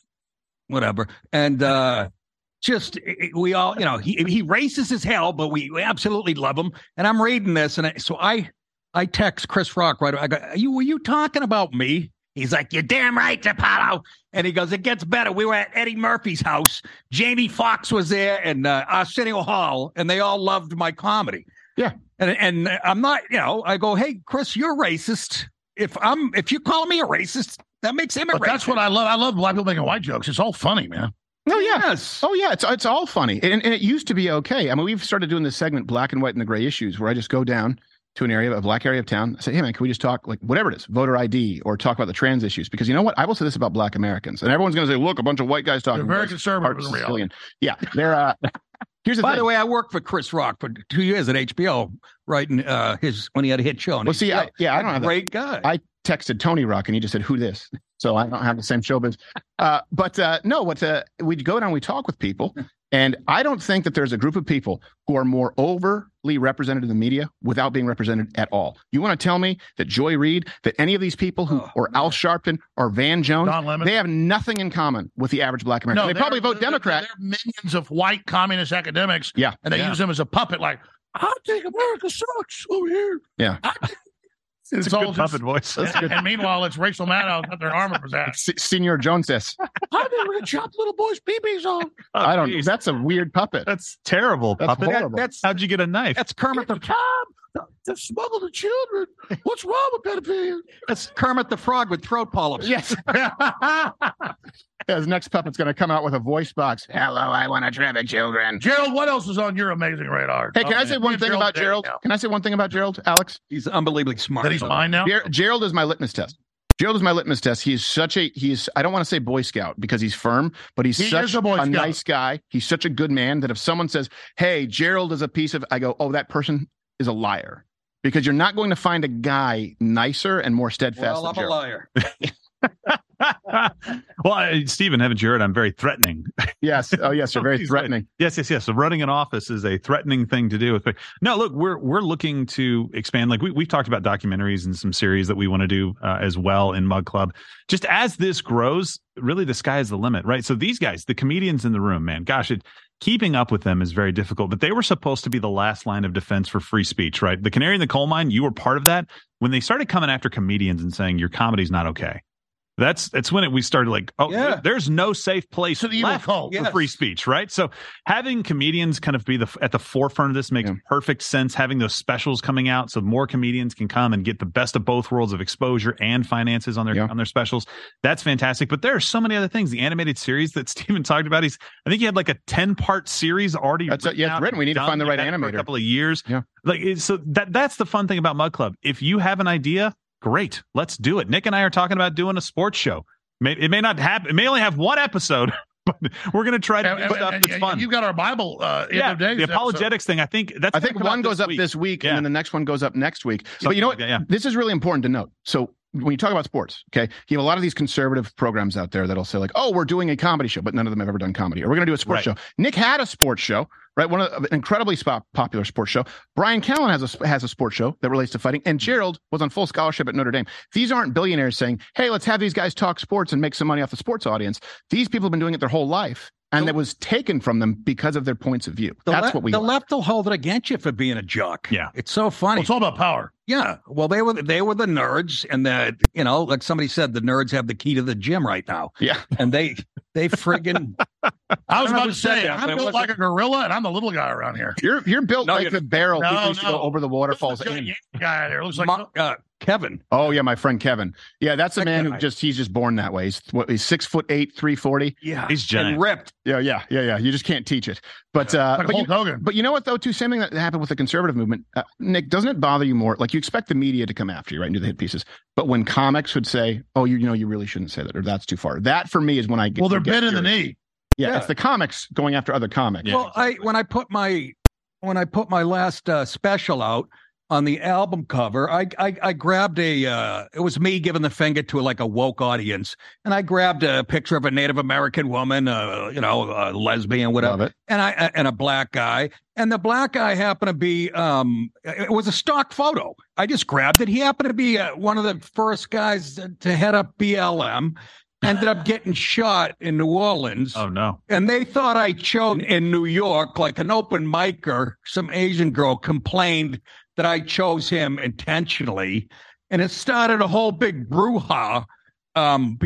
whatever, and uh just we all, you know, he he racist as hell, but we, we absolutely love him. And I'm reading this, and I, so I I text Chris Rock right. I go, Are you were you talking about me? He's like, You're damn right, DiPaolo. And he goes, It gets better. We were at Eddie Murphy's house. Jamie Foxx was there and uh, Arsenio Hall, and they all loved my comedy. Yeah. And and I'm not, you know, I go, Hey, Chris, you're racist. If I'm if you call me a racist, that makes him a But racist. that's what I love. I love black people making white jokes. It's all funny, man. No, yeah. Yes. Oh, yeah. It's it's all funny, and, and it used to be okay. I mean, we've started doing this segment, black and white and the gray issues, where I just go down to an area, a black area of town. I say, hey man, can we just talk like whatever it is, voter ID, or talk about the trans issues? Because you know what, I will say this about Black Americans, and everyone's going to say, look, a bunch of white guys talking. Very about conservative part in reality. Sicilian. Yeah, they're. uh Here's the thing. By thing. the way, I worked for Chris Rock for two years at HBO, writing uh, his when he had a hit show. on Well, see, I, yeah, I don't have that. great guy. I texted Tony Rock and he just said, "Who this?" So I don't have the same showbiz. Uh, but uh, no, what uh, we go down, we talk with people, and I don't think that there's a group of people who are more overly represented in the media without being represented at all. You want to tell me that Joy Reid, that any of these people who, oh, or Al Sharpton, or Van Jones, Don Lemon. they have nothing in common with the average Black American. they they're- probably vote they're- Democrat. They're minions of white communist academics. Yeah. And they Yeah. use them as a puppet, like, I think America sucks over here. Yeah. It's, a good all puppet voice. And, and meanwhile, it's Rachel Maddow got their armor up his ass. Senior Jones says, I'm going to chop little boys' peepees off. Oh, I don't. That's a weird puppet. That's terrible. That's puppet. horrible. That's How'd you get a knife? that's Kermit the Time to, to smuggle the children. What's wrong with pedophilia? that's Kermit the Frog with throat polyps. Yes. Uh, His next puppet's going to come out with a voice box. Hello, I want to traffic children. Gerald, what else is on your amazing radar? Hey, can Oh, I man. say Me one and thing about Gerald? now. Can I say one thing about Gerald, Alex? He's unbelievably smart. That he's mine now? Ger- Gerald is my litmus test. Gerald is my litmus test. He's such a he's I don't want to say Boy Scout because he's firm, but he's He such is a nice guy. He's such a good man that if someone says, "Hey, Gerald is a piece of," I go, "Oh, that person is a liar," because you're not going to find a guy nicer and more steadfast. well, than I'm a liar. well, Stephen, haven't you heard? I'm very threatening. Yes. Oh, yes. You're very threatening. Yes, yes, yes. So running an office is a threatening thing to do. No, look, we're we're looking to expand. Like we we've talked about documentaries and some series that we want to do uh, as well in Mug Club. Just as this grows, really the sky is the limit, right? So these guys, the comedians in the room, man, gosh, it keeping up with them is very difficult. But they were supposed to be the last line of defense for free speech, right? The canary in the coal mine. You were part of that when they started coming after comedians and saying your comedy's not okay. That's that's when it, we started like, oh, Yeah. there- there's no safe place To the evil left cult. for Yes. free speech, right? So having comedians kind of be the at the forefront of this makes Yeah. perfect sense. Having those specials coming out so more comedians can come and get the best of both worlds of exposure and finances on their Yeah. on their specials. That's fantastic. But there are so many other things. The animated series that Steven talked about. He's I think he had like a ten part series already. That's- yeah, it's out written. We need to find the right had for animator. A couple of years. Yeah. Like so that that's the fun thing about Mug Club. If you have an idea, great, let's do it. Nick and I are talking about doing a sports show. It may not happen. It may only have one episode, but we're going to try to And, do and- stuff and- that's and fun. You've got our Bible uh, end yeah, of days. the episode. apologetics thing. I think that's. I think one out goes up week. this week, Yeah. and then the next one goes up next week. but you know like what? that, yeah. This is really important to note. So when you talk about sports, okay, you have a lot of these conservative programs out there that'll say like, "Oh, we're doing a comedy show," but none of them have ever done comedy, or we're going to do a sports Right. show. Nick had a sports show, right? One of an incredibly popular sports show. Bryan Callen has a has a sports show that relates to fighting, and mm-hmm. Gerald was on full scholarship at Notre Dame. These aren't billionaires saying, "Hey, let's have these guys talk sports and make some money off the sports audience." These people have been doing it their whole life. And that was taken from them because of their points of view. The That's le- what we the want. left will hold it against you for being a jock. Yeah. it's so funny. Well, it's all about power. Yeah. Well, they were they were the nerds, and the you know, like somebody said, the nerds have the key to the gym right now. Yeah. And they they friggin' I was don't about to said say, that, I'm built wasn't- like a gorilla, and I'm the little guy around here. You're you're built No, like you're- the barrel No, that used no. go over the waterfalls. This in. Yankee guy there looks like Mo- uh, Kevin. Oh yeah, my friend Kevin. Yeah, that's a That man who just he's just born that way. He's what he's six foot eight, three forty. Yeah, He's giant. and ripped. Yeah, yeah, yeah, yeah. You just can't teach it. But uh, like but you, Hogan. but you know what though? Too same thing that happened with the conservative movement. Uh, Nick, doesn't it bother you more? Like you expect the media to come after you, right, and do the hit pieces. But when comics would say, "Oh, you, you know, you really shouldn't say that," or "That's too far," that for me is when I get. Well, they're get bent in the knee. Yeah, Yeah. it's the comics going after other comics. well, I when I put my when I put my last uh, special out on the album cover, I I, I grabbed a uh, it was me giving the finger to like a woke audience, and I grabbed a picture of a Native American woman, uh, you know, a lesbian, whatever, Love it. and I and a black guy, and the black guy happened to be um it was a stock photo. I just grabbed it. He happened to be uh, one of the first guys to head up BLM. Ended up getting shot in New Orleans. Oh no. And they thought I chose in New York, like an open micer, some Asian girl complained that I chose him intentionally. And it started a whole big brouhaha. Um,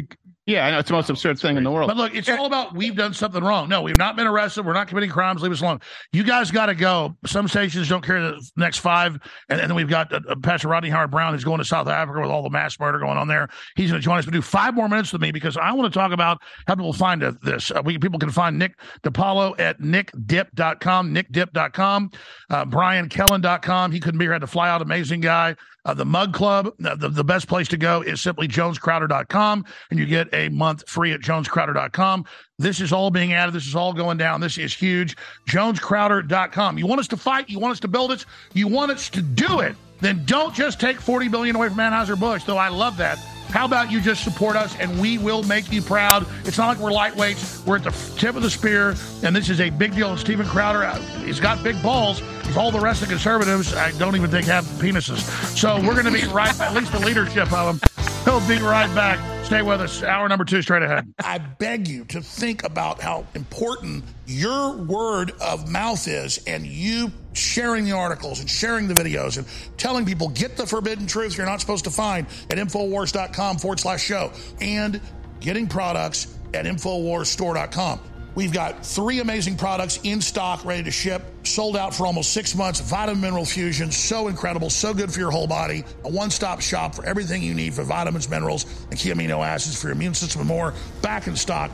Yeah, I know it's the most absurd thing in the world. But look, it's all about we've done something wrong. No, we've not been arrested. We're not committing crimes. Leave us alone. You guys got to go. Some stations don't care the next five, and, and then we've got uh, uh, Pastor Rodney Howard-Browne who's going to South Africa with all the mass murder going on there. He's going to join us. But do five more minutes with me because I want to talk about how people find this. Uh, we people can find Nick DiPaolo at nickdip.com, nickdip.com, uh, bryancallen.com. He couldn't be here. Had to fly out. Amazing guy. Uh, the Mug Club, the, the best place to go is simply jonescrowder.com, and you get a month free at jonescrowder.com. This is all being added. This is all going down. This is huge. jonescrowder.com. You want us to fight? You want us to build it? You want us to do it? Then don't just take 40 billion away from Anheuser-Busch, though I love that. How about you just support us and we will make you proud? It's not like we're lightweights. We're at the tip of the spear, and this is a big deal. And Steven Crowder, uh, he's got big balls. All the rest of the conservatives, I don't even think have penises. So we're going to be right, at least the leadership of them. He'll be right back. Stay with us. Hour number two straight ahead. I beg you to think about how important your word of mouth is and you sharing the articles and sharing the videos and telling people get the forbidden truth you're not supposed to find at Infowars.com forward slash show and getting products at InfoWarsStore.com. We've got three amazing products in stock, ready to ship, sold out for almost six months. Vitamin Mineral Fusion, so incredible, so good for your whole body. A one stop shop for everything you need for vitamins, minerals, and key amino acids for your immune system and more. Back in stock,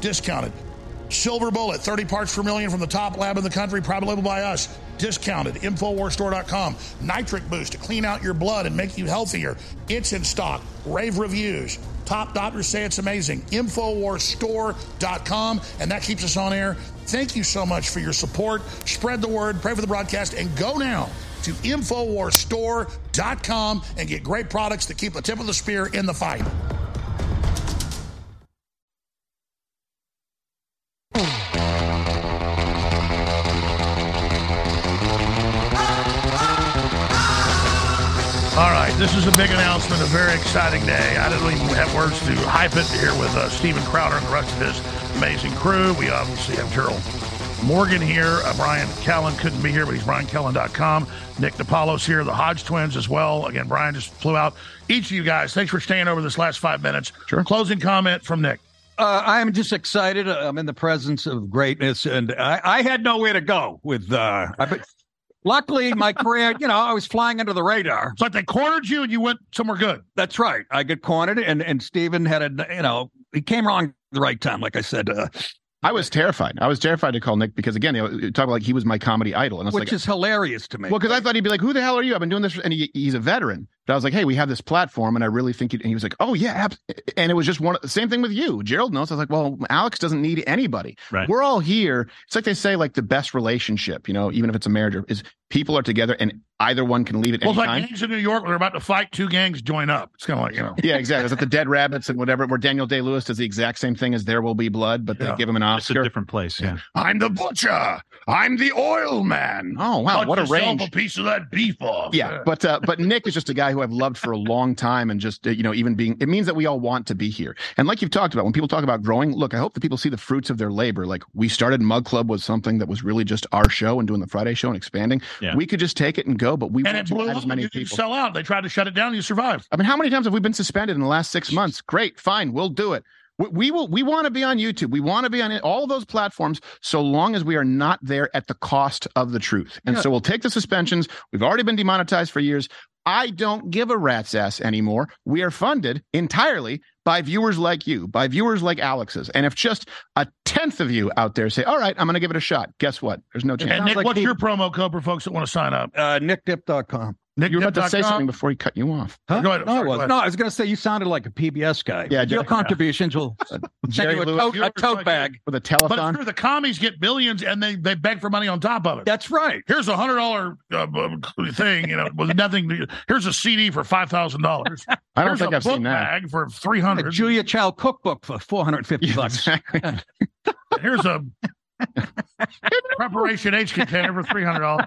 discounted. Silver Bullet, 30 parts per million from the top lab in the country, private label by us. Discounted. Infowarsstore.com. Nitric Boost to clean out your blood and make you healthier. It's in stock. Rave reviews. Top doctors say it's amazing. Infowarsstore.com. And that keeps us on air. Thank you so much for your support. Spread the word, pray for the broadcast, and go now to Infowarsstore.com and get great products to keep the tip of the spear in the fight. This is a big announcement, a very exciting day. I don't even have words to hype it here with uh, Steven Crowder and the rest of his amazing crew. We obviously have Gerald Morgan here. Uh, Bryan Callen couldn't be here, but he's bryancallen.com. Nick DiPaolo's here, the Hodge twins as well. Again, Brian just flew out. Each of you guys, thanks for staying over this last five minutes. Sure. Closing comment from Nick. Uh, I'm just excited. I'm in the presence of greatness, and I, I had nowhere to go with. Uh, I, luckily, my career, you know, I was flying under the radar. It's like they cornered you and you went somewhere good. That's right. I get cornered, and and Steven had a, you know, he came wrong the right time. Like I said, uh, I was terrified. I was terrified to call Nick because again, you know, talk about like he was my comedy idol, and I was which like, is hilarious to me. well, because I thought he'd be like, "Who the hell are you?" I've been doing this, and he, he's a veteran. But I was like, "Hey, we have this platform, and I really think." And he was like, "Oh yeah," abs-. and it was just one. Same thing with you, Gerald knows. I was like, "Well, Alex doesn't need anybody. Right. We're all here. It's like they say, like the best relationship, you know, even if it's a marriage, is people are together, and either one can leave at Well, it's any like time." gangs in New York when they're about to fight, two gangs join up. It's kind of like, you know. Yeah, exactly. It's like the Dead Rabbits and whatever, where Daniel Day Lewis does the exact same thing as There Will Be Blood, but Yeah. they give him an It's a Oscar. different place. Yeah. I'm the butcher. I'm the oil man. Oh wow, Cut what a range! a piece of that beef off. Yeah, but uh, but Nick is just a guy who I've loved for a long time, and just you know, even being it means that we all want to be here. And like you've talked about, when people talk about growing, look, I hope that people see the fruits of their labor. Like we started Mug Club was something that was really just our show and doing the Friday show and expanding. Yeah. We could just take it and go, but we and want it blew have up. as many You people. sell out. They tried to shut it down. You survived. I mean, how many times have we been suspended in the last six months? Great, fine, we'll do it. We, we will. We want to be on YouTube. We want to be on all those platforms, so long as we are not there at the cost of the truth. And Yeah. so we'll take the suspensions. We've already been demonetized for years. I don't give a rat's ass anymore. We are funded entirely by viewers like you, by viewers like Alex's. And if just a tenth of you out there say, "All right, I'm going to give it a shot," guess what? There's no chance. And Nick, like what's he- your promo code for folks that want to sign up? uh, nickdip.com. you were about to say NickDip.com? something before he cut you off. Huh? Go ahead. No, I Sorry, go was no, I was going to say you sounded like a PBS guy. Yeah, your Jerry- contributions will send you a tote, you're a tote like- bag. with a But it's true. The commies get billions and they, they beg for money on top of it. That's right. Here's a hundred dollar uh, thing, you know, with nothing. To, here's a CD for five thousand dollars. I don't Here's think a I've book seen that. bag for three A. Julia Child cookbook for 450 Yeah, bucks. exactly. Here's a preparation H container for three hundred dollars.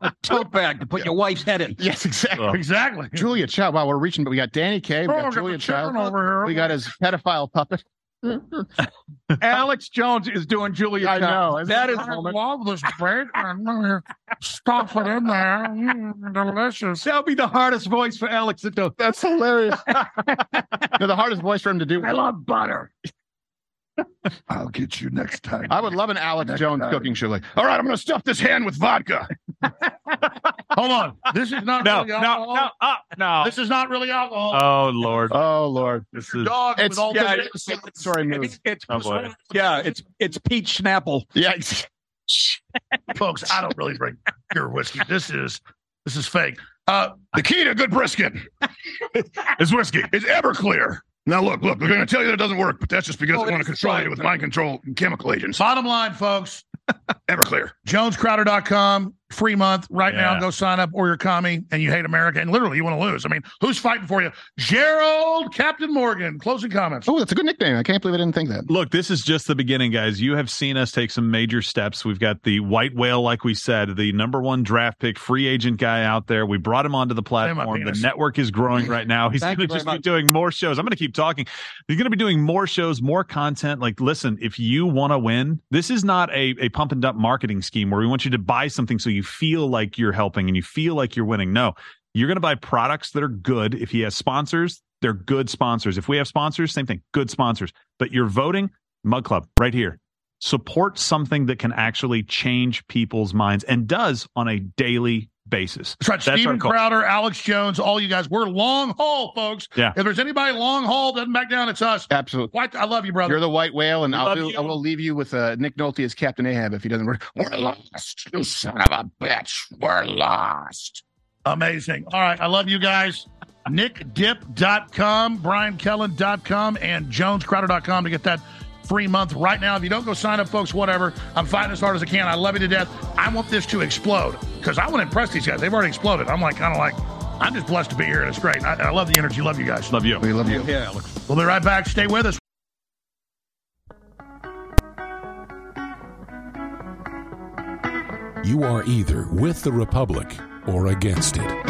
A tote bag to put your wife's head in. Yes, exactly. Exactly. Julia Child. Wow, we're reaching, but we got Danny Kaye, we Oh, got got Julia the Child, over here. we got his pedophile puppet. Alex Jones is doing Julia. I know. Child. That is I love this bacon. Stuff it in there. Mm, delicious. That'll be the hardest voice for Alex to do. That's hilarious. no, the hardest voice for him to do. I love butter. I'll get you next time. I would love an Alex Next Jones time. cooking show. Like, all right, I'm going to stuff this hand with vodka. Hold on. This is not No, really no, alcohol. no, uh, no. This is not really alcohol. Oh Lord. Oh Lord. This is Dog It's with all yeah, this. it's, sorry, move. It's, it's Oh, boy. yeah, it's it's peach snapple. Yeah. it's- Folks, I don't really drink pure whiskey. This is this is fake. Uh, the key to good brisket is whiskey. It's Everclear. Now look, look, we're going to tell you that it doesn't work, but that's just because Oh, I want to control you with mind control and chemical agents. Bottom line, folks, Everclear. JonesCrowder.com, free month right now. Go sign up, or you're a commie and you hate America, and literally you want to lose. I mean, who's fighting for you? Gerald Captain Morgan. Closing comments. Oh, that's a good nickname. I can't believe I didn't think that. Look, this is just the beginning, guys. You have seen us take some major steps. We've got the white whale, like we said, the number one draft pick, free agent guy out there. We brought him onto the platform. The network is growing right now. He's going to very just be doing more shows. I'm going to keep talking. He's going to be doing more shows, more content. Like, listen, if you want to win, this is not a, a pump and dump marketing scheme where we want you to buy something so you feel like you're helping and you feel like you're winning. No, you're going to buy products that are good. If he has sponsors, they're good sponsors. If we have sponsors, same thing, good sponsors. But you're voting, Mug Club, right here. Support something that can actually change people's minds and does on a daily basis. That's right. our Steven. Crowder, Alex Jones, all you guys. We're long haul, folks. Yeah. If there's anybody long haul doesn't back down, it's us. Absolutely. White, I love you, brother. You're the white whale, and I'll do. I will leave you with uh, Nick Nolte as Captain Ahab if he doesn't work. We're lost, you son of a bitch. We're lost. Amazing. All right. I love you guys. NickDip.com, BryanCallen.com, and JonesCrowder.com to get that free month right now. If you don't go sign up, folks, whatever. I'm fighting as hard as I can. I love you to death. I want this to explode because I want to impress these guys. They've already exploded. I'm like, kind of like, I'm just blessed to be here, and it's great. I, I love the energy. Love you guys. Love you. We love you. Yeah, Alex. We'll be right back. Stay with us. You are either with the Republic or against it.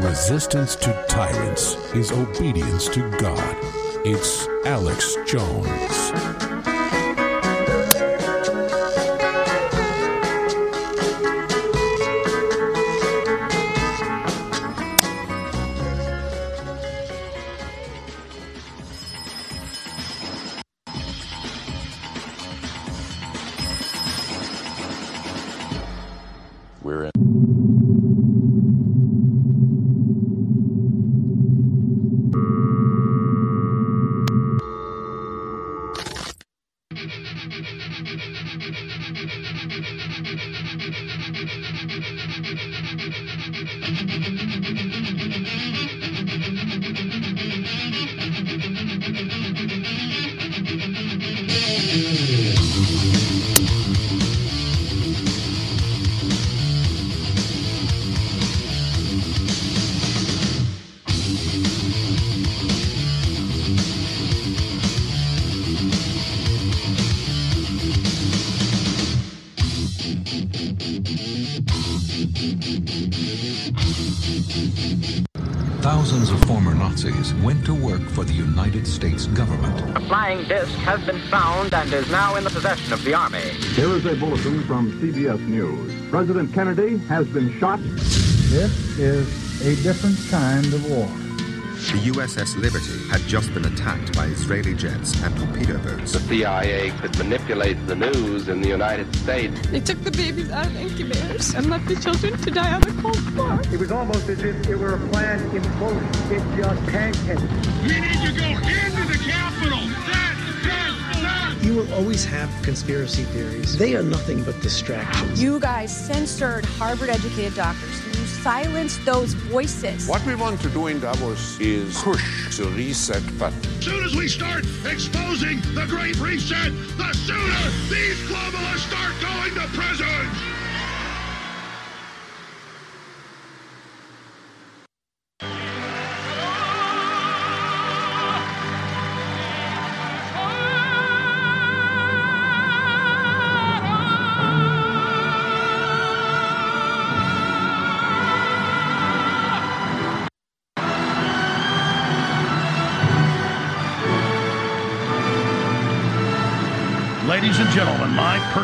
Resistance to tyrants is obedience to God. It's Alex Jones. Thousands of former Nazis went to work for the United States government. A flying disc has been found and is now in the possession of the Army. Here is a bulletin from CBS News. President Kennedy has been shot. This is a different kind of war. The USS Liberty had just been attacked by Israeli jets and torpedo boats. The CIA could manipulate the news in the United States. They took the babies out of incubators and left the children to die on the cold floor. It was almost as if it were a plan in motion. It just pancaked. We need to go into the Capitol. You will always have conspiracy theories. They are nothing but distractions. You guys censored Harvard educated doctors. You silenced those voices. What we want to do in Davos is push the reset button. As soon as we start exposing the Great Reset, the sooner these globalists start going to prison.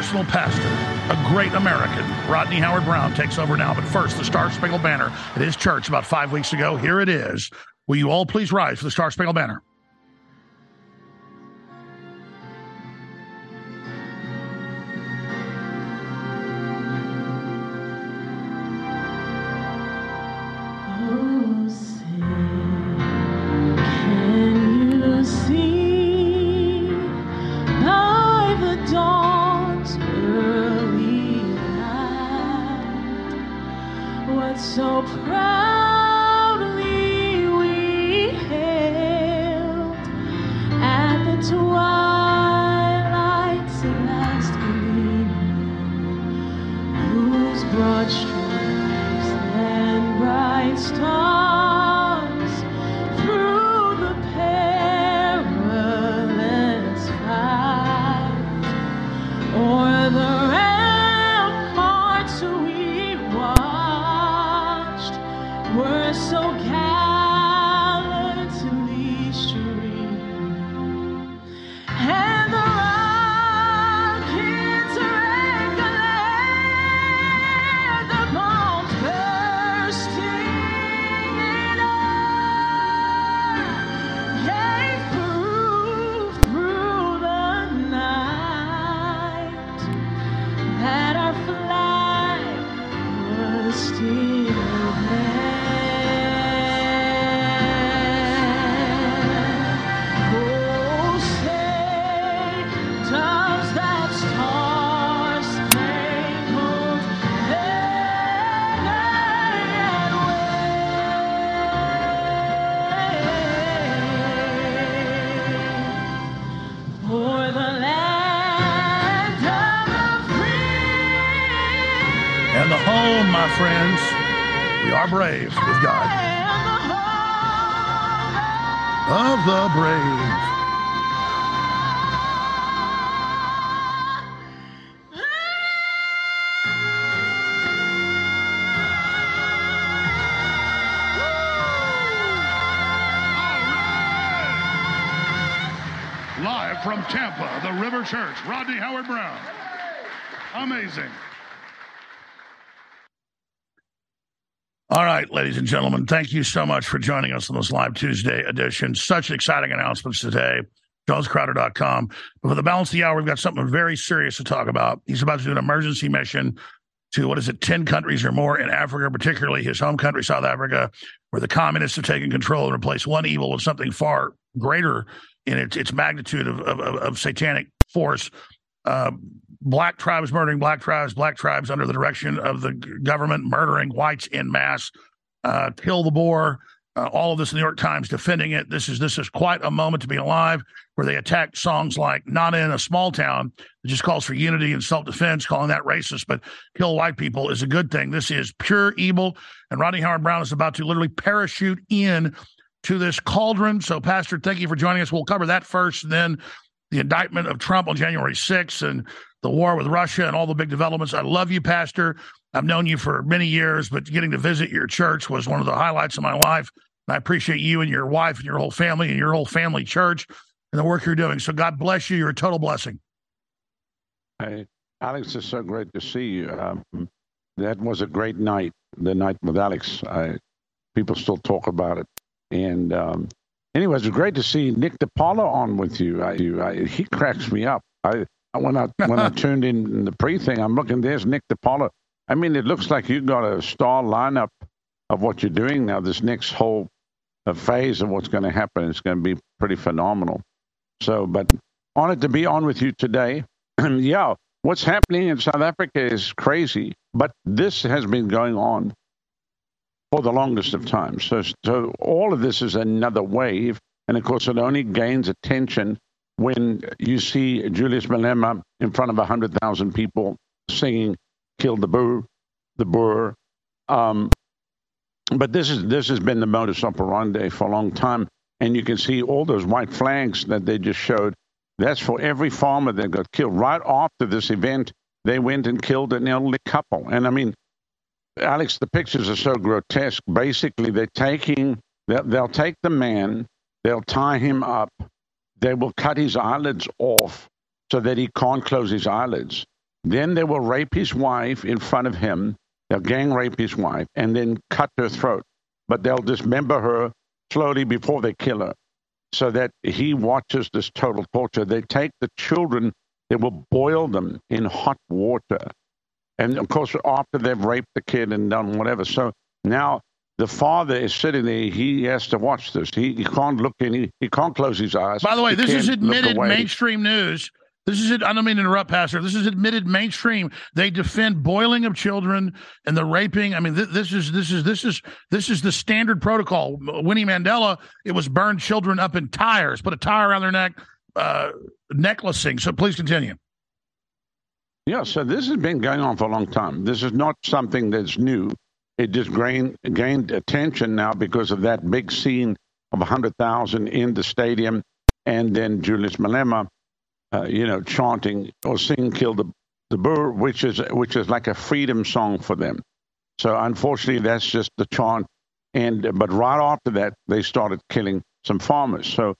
Personal pastor, a great American, Rodney Howard-Browne, takes over now. But first, the Star Spangled Banner at his church about five weeks ago. Here it is. Will you all please rise for the Star Spangled Banner? The brave. Live from Tampa, the River Church, Rodney Howard-Browne. Amazing. All right, ladies and gentlemen, thank you so much for joining us on this live Tuesday edition. Such exciting announcements today. JonesCrowder.com. But for the balance of the hour, we've got something very serious to talk about. He's about to do an emergency mission to, what is it, 10 countries or more in Africa, particularly his home country, South Africa, where the communists have taken control and replaced one evil with something far greater in its, its magnitude of, of, of- satanic force. Uh, black tribes murdering black tribes, black tribes under the direction of the government murdering whites in mass. Uh, kill the Boer. Uh, all of this New York Times defending it. This is this is quite a moment to be alive, where they attack songs like "Not in a Small Town," that just calls for unity and self-defense, calling that racist. But kill white people is a good thing. This is pure evil, and Rodney Howard-Browne is about to literally parachute in to this cauldron. So, Pastor, thank you for joining us. We'll cover that first, then the indictment of Trump on January 6th and the war with Russia and all the big developments. I love you, Pastor. I've known you for many years, but getting to visit your church was one of the highlights of my life. And I appreciate you and your wife and your whole family and your whole family church and the work you're doing. So God bless you. You're a total blessing. Hey, Alex, it's so great to see you. Um, that was a great night, the night with Alex. I, people still talk about it. And um, anyway, it's great to see Nick DiPaolo on with you. I, I, he cracks me up. I when I when I turned in the pre thing, I'm looking. There's Nick DiPaolo. I mean, it looks like you've got a star lineup of what you're doing now. This next whole uh, phase of what's going to happen is going to be pretty phenomenal. So, but honored to be on with you today. yeah, what's happening in South Africa is crazy, but this has been going on for the longest of time. So, so all of this is another wave, and of course, it only gains attention when you see Julius Malema in front of hundred thousand people singing "Kill the Boer," the Boer. Um, but this is this has been the modus operandi for a long time, and you can see all those white flags that they just showed. That's for every farmer that got killed. Right after this event, they went and killed an elderly couple. And I mean, Alex, the pictures are so grotesque. Basically, they're taking, they'll, they'll take the man, they'll tie him up, they will cut his eyelids off, so that he can't close his eyelids. Then they will rape his wife in front of him. They'll gang rape his wife and then cut her throat. But they'll dismember her slowly before they kill her so that he watches this total torture. They take the children, they will boil them in hot water. And of course, after they've raped the kid and done whatever. So now the father is sitting there. He has to watch this. He, he can't look in. He, he can't close his eyes. By the way, He this is admitted mainstream news. This is it. I don't mean to interrupt, Pastor. This is admitted mainstream. They defend boiling of children and the raping. I mean, th- this is this is this is this is the standard protocol. Winnie Mandela, it was burn children up in tires, put a tire around their neck, uh, necklacing. So please continue. Yeah, so this has been going on for a long time. This is not something that's new. It just gained, gained attention now because of that big scene of 100,000 in the stadium and then Julius Malema, uh, you know, chanting or singing Kill the, the Boer, which is, which is like a freedom song for them. So unfortunately, that's just the chant. And but right after that, they started killing some farmers. So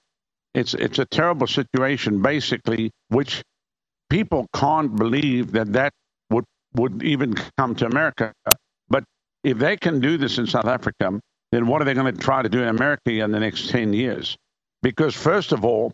it's it's a terrible situation, basically, which people can't believe that that would would even come to America. If they can do this in South Africa, then what are they going to try to do in America in the next ten years? Because first of all,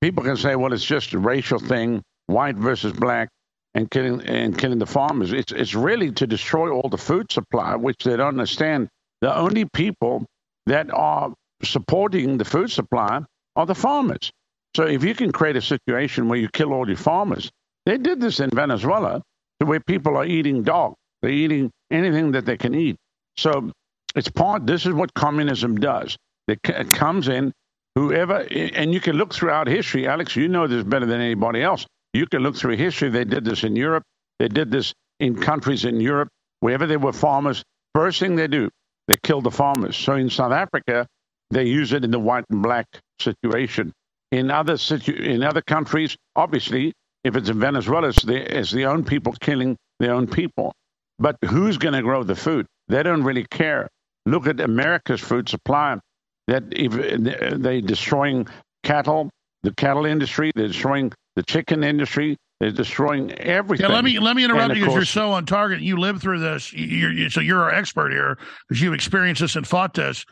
people can say, well, it's just a racial thing, white versus black, and killing and killing the farmers. It's it's really to destroy all the food supply, which they don't understand. The only people that are supporting the food supply are the farmers. So if you can create a situation where you kill all your farmers, they did this in Venezuela, where people are eating dog, they're eating anything that they can eat. So it's part. This is what communism does. It, it comes in, whoever, and you can look throughout history. Alex, you know this better than anybody else. You can look through history. They did this in Europe. They did this in countries in Europe. Wherever there were farmers, first thing they do, they kill the farmers. So in South Africa, they use it in the white and black situation. In other situ- in other countries, obviously, if it's in Venezuela, it's the, it's the own people killing their own people. But who's going to grow the food? They don't really care. Look at America's food supply. That if they're destroying cattle, the cattle industry, they're destroying the chicken industry, they're destroying everything. Yeah, let me let me interrupt you because you're so on target. You lived through this. You're, you so you're our expert here because you've experienced this and fought this.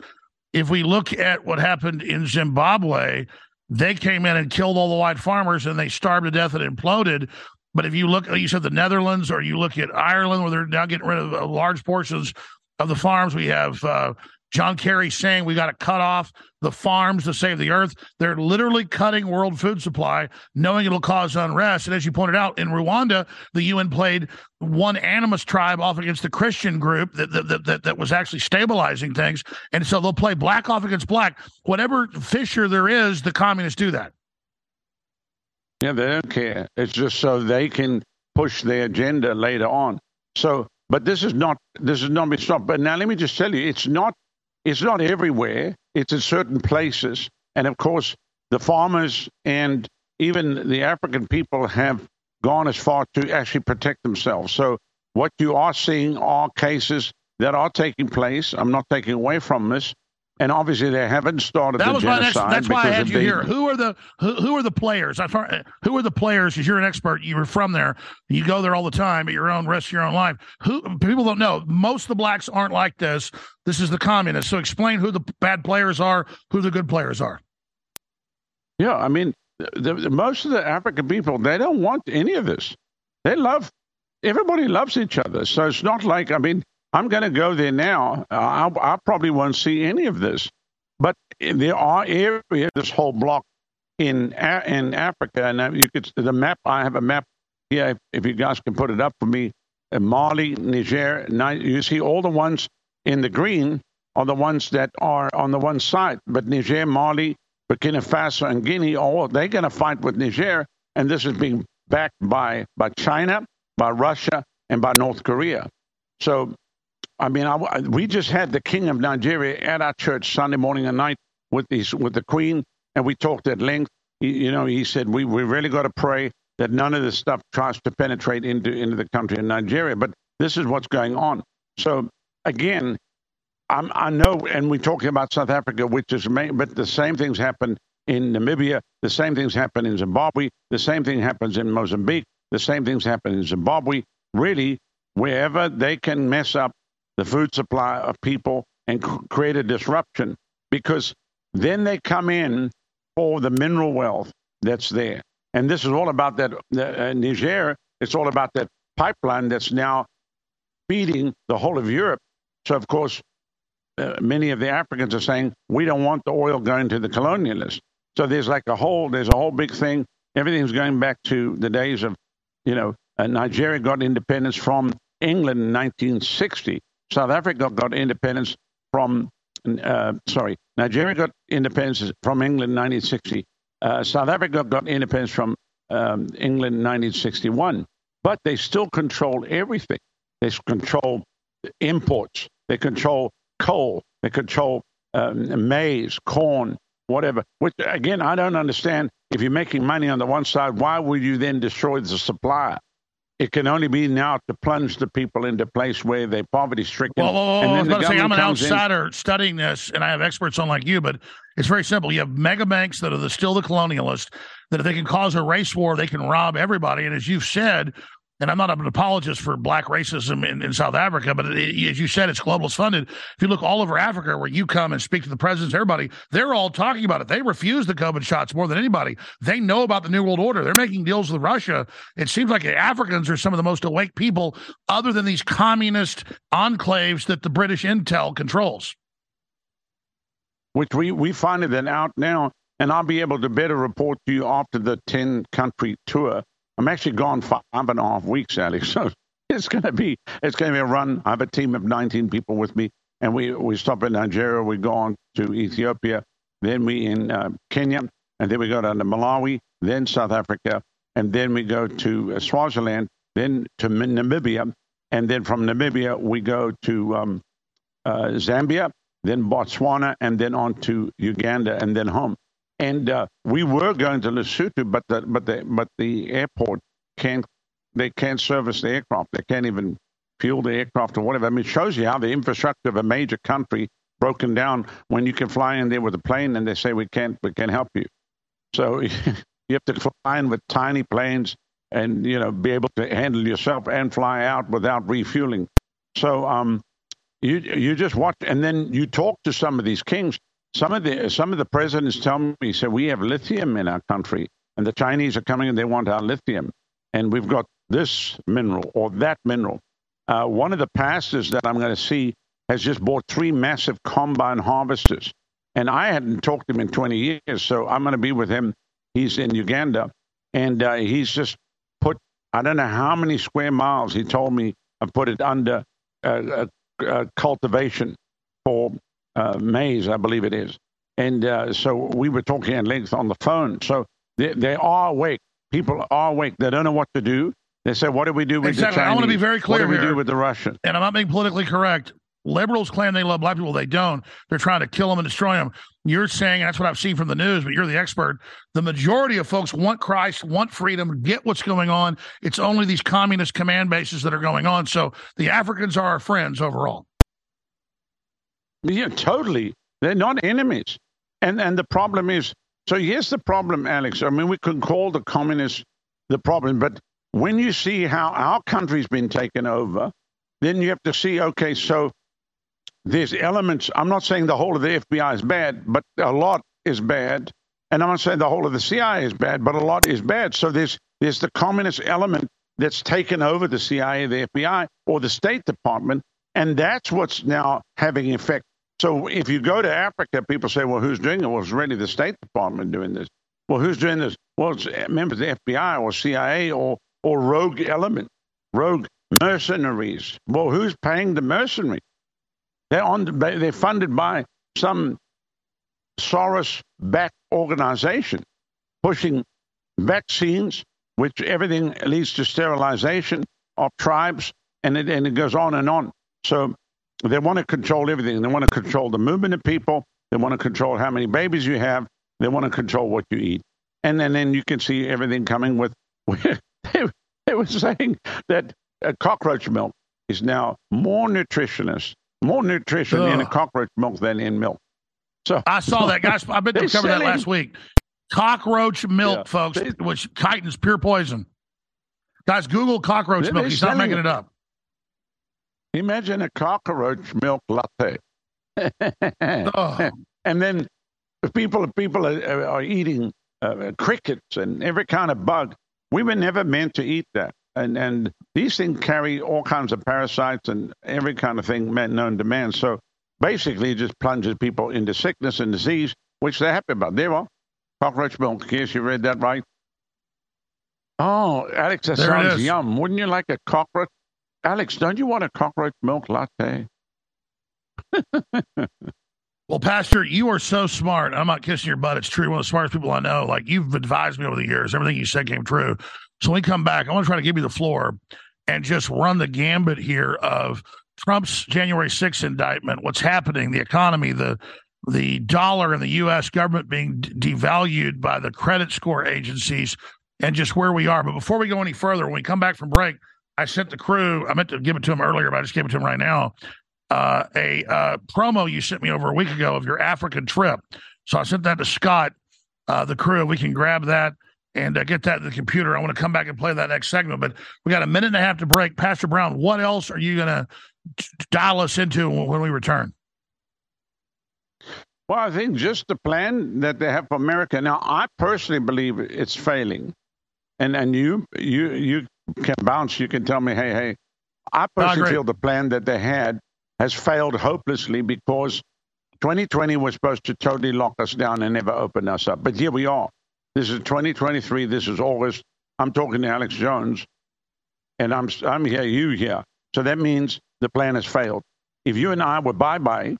If we look at what happened in Zimbabwe, they came in and killed all the white farmers and they starved to death and imploded. But if you look, you said the Netherlands, or you look at Ireland, where they're now getting rid of uh, large portions of the farms. We have uh, John Kerry saying we got to cut off the farms to save the earth. They're literally cutting world food supply, knowing it'll cause unrest. And as you pointed out, in Rwanda, the UN played one animist tribe off against the Christian group that that, that, that was actually stabilizing things. And so they'll play black off against black. Whatever fissure there is, the communists do that. Yeah, they don't care. It's just so they can push their agenda later on. So, but this is not this is not been stopped. But now let me just tell you, it's not it's not everywhere. It's in certain places, and of course, the farmers and even the African people have gone as far to actually protect themselves. So, what you are seeing are cases that are taking place. I'm not taking away from this. And obviously, they haven't started That the was my next. That's why I had you here. Who are the who, who are the players? I who are the players? Because you're an expert. You were from there. You go there all the time at your own risk, your own life. Who people don't know. Most of the blacks aren't like this. This is the communists. So explain who the bad players are, who the good players are. Yeah, I mean, the, the, most of the African people they don't want any of this. They love everybody loves each other, so it's not like I mean, I'm going to go there now. I, I probably won't see any of this, but there are areas, this whole block in in Africa, and you could the map. I have a map here. If, if you guys can put it up for me, uh, Mali, Niger. You see all the ones in the green are the ones that are on the one side, but Niger, Mali, Burkina Faso, and Guinea, all they're going to fight with Niger, and this is being backed by by China, by Russia, and by North Korea. So, I mean, I, we just had the King of Nigeria at our church Sunday morning and night with these with the Queen, and we talked at length. He, you know, he said we we really got to pray that none of this stuff tries to penetrate into into the country of Nigeria. But this is what's going on. So again, I'm, I know, and we're talking about South Africa, which is main, but the same things happen in Namibia. The same things happen in Zimbabwe. The same thing happens in Mozambique. The same things happen in Zimbabwe. Really, wherever they can mess up the food supply of people and create a disruption, because then they come in for the mineral wealth that's there. And this is all about that uh, Niger. It's all about that pipeline that's now feeding the whole of Europe. So, of course, uh, many of the Africans are saying we don't want the oil going to the colonialists. So there's like a whole there's a whole big thing. Everything's going back to the days of, you know, uh, Nigeria got independence from England in 1960. South Africa got independence from, uh, sorry, Nigeria got independence from England in 1960. Uh, South Africa got independence from um, England in 1961. But they still control everything. They control imports. They control coal. They control um, maize, corn, whatever. Which again, I don't understand. If you're making money on the one side, why would you then destroy the supply? It can only be now to plunge the people into a place where they're poverty stricken. Well, well, well, and I was about to say, I'm an comes in- outsider studying this, and I have experts on like you, but it's very simple. You have mega banks that are the, still the colonialists, that if they can cause a race war, they can rob everybody. And as you've said, and I'm not an apologist for black racism in, in South Africa, but it, as you said, it's globalist funded. If you look all over Africa, where you come and speak to the presidents, everybody, they're all talking about it. They refuse the COVID shots more than anybody. They know about the New World Order. They're making deals with Russia. It seems like Africans are some of the most awake people, other than these communist enclaves that the British intel controls. which we we finding that out now, and I'll be able to better report to you after the ten country tour. I'm actually gone five and a half weeks, Alex. So it's to be it's to be a run. I have a team of 19 people with me, and we we stop in Nigeria, we go on to Ethiopia, then we in uh, Kenya, and then we go down to Malawi, then South Africa, and then we go to uh, Swaziland, then to Namibia, and then from Namibia we go to um, uh, Zambia, then Botswana, and then on to Uganda, and then home. And uh, we were going to Lesotho, but the but the but the airport can't they can't service the aircraft. They can't even fuel the aircraft or whatever. I mean, it shows you how the infrastructure of a major country broken down when you can fly in there with a plane and they say we can't we can't help you. So you have to fly in with tiny planes and you know be able to handle yourself and fly out without refueling. So um, you you just watch and then you talk to some of these kings. Some of the some of the presidents tell me, say we have lithium in our country, and the Chinese are coming and they want our lithium, and we've got this mineral or that mineral. Uh, one of the pastors that I'm going to see has just bought three massive combine harvesters, and I hadn't talked to him in 20 years, so I'm going to be with him. He's in Uganda, and uh, he's just put I don't know how many square miles he told me I put it under uh, uh, uh, cultivation for uh, maize, I believe it is. And uh, so we were talking at length on the phone. So they, they are awake. People are awake. They don't know what to do. They say, "What do we do with Exactly. the I want to be very clear What do we here. do with the Russians?" and I'm not being politically correct. Liberals claim they love black people. They don't. They're trying to kill them and destroy them. You're saying, and that's what I've seen from the news, but you're the expert. The majority of folks want Christ, want freedom, get what's going on. It's only these communist command bases that are going on. So the Africans are our friends overall. Yeah, totally. They're not enemies. And and the problem is, so here's the problem, Alex. I mean, we can call the communists the problem, but when you see how our country's been taken over, then you have to see, okay, so there's elements. I'm not saying the whole of the FBI is bad, but a lot is bad. And I'm not saying the whole of the CIA is bad, but a lot is bad. So there's there's the communist element that's taken over the CIA, the FBI, or the State Department, and that's what's now having effect. So if you go to Africa, people say, well, who's doing it? Well, it's really the State Department doing this. Well, who's doing this? Well, it's uh, members of the FBI or CIA or or rogue element, rogue mercenaries. Well, who's paying the mercenaries? They're on. They're funded by some Soros-backed organization pushing vaccines, which everything leads to sterilization of tribes, and it and it goes on and on. So they want to control everything. They want to control the movement of people. They want to control how many babies you have. They want to control what you eat. And then, then you can see everything coming with. they, they were saying that cockroach milk is now more nutritionist, more nutrition in a cockroach milk than in milk. So I saw that, guys. I bet they covered that last week. Cockroach milk, Yeah. folks, which chitins pure poison. Guys, Google cockroach milk. He's not making it up. Imagine a cockroach milk latte. Oh. And then people people are, are eating uh, crickets and every kind of bug. We were never meant to eat that. And and these things carry all kinds of parasites and every kind of thing known to man. So basically, it just plunges people into sickness and disease, which they're happy about. There are. Cockroach milk. Case you read that right. Oh, Alex, that There sounds yum. Wouldn't you like a cockroach? Alex, don't you want a cockroach milk latte? Well, Pastor, you are so smart. I'm not kissing your butt. It's true. One of the smartest people I know. Like you've advised me over the years. Everything you said came true. So when we come back, I want to try to give you the floor and just run the gambit here of Trump's January 6th indictment, what's happening, the economy, the the dollar and the U.S. government being devalued by the credit score agencies, and just where we are. But before we go any further, when we come back from break, I sent the crew. I meant to give it to him earlier, but I just gave it to him right now uh, a uh, promo you sent me over a week ago of your African trip. So I sent that to Scott, uh, the crew. We can grab that and uh, get that in the computer. I want to come back and play that next segment, but we got a minute and a half to break. Pastor Brown, what else are you going to dial us into when we return? Well, I think just the plan that they have for America now. I personally believe it's failing, and and you you you can bounce. You can tell me, hey, hey. I personally agree. feel the plan that they had has failed hopelessly because 2020 was supposed to totally lock us down and never open us up. But here we are. This is 2023. This is August. I'm talking to Alex Jones, and I'm I'm here. You here. So that means the plan has failed. If you and I were bye bye,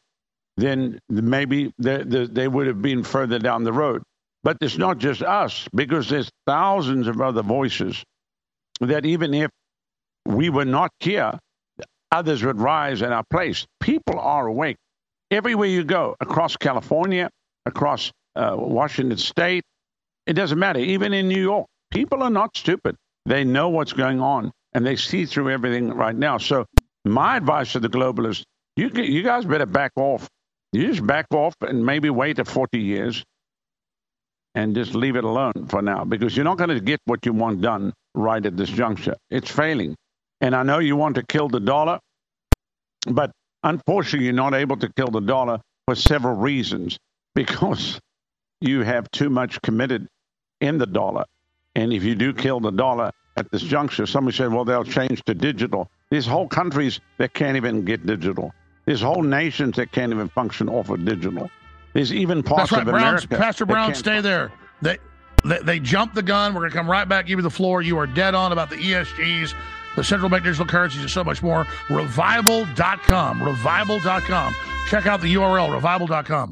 then maybe they, they, they would have been further down the road. But it's not just us, because there's thousands of other voices that even if we were not here, others would rise in our place. People are awake. Everywhere you go, across California, across uh, Washington State, it doesn't matter. Even in New York, people are not stupid. They know what's going on and they see through everything right now. So, my advice to the globalists you, you guys better back off. You just back off and maybe wait a 40 years and just leave it alone for now because you're not going to get what you want done right at this juncture. It's failing. And I know you want to kill the dollar, but unfortunately, you're not able to kill the dollar for several reasons because you have too much committed in the dollar. And if you do kill the dollar at this juncture, somebody said, well, they'll change to digital. There's whole countries that can't even get digital. There's whole nations that can't even function off of digital. There's even parts That's right, of Brown. America. Pastor Brown, stay there. They, they they jumped the gun. We're going to come right back, give you the floor. You are dead on about the ESGs, the central bank digital currencies, and so much more. Revival.com. Revival.com. Check out the URL, revival.com.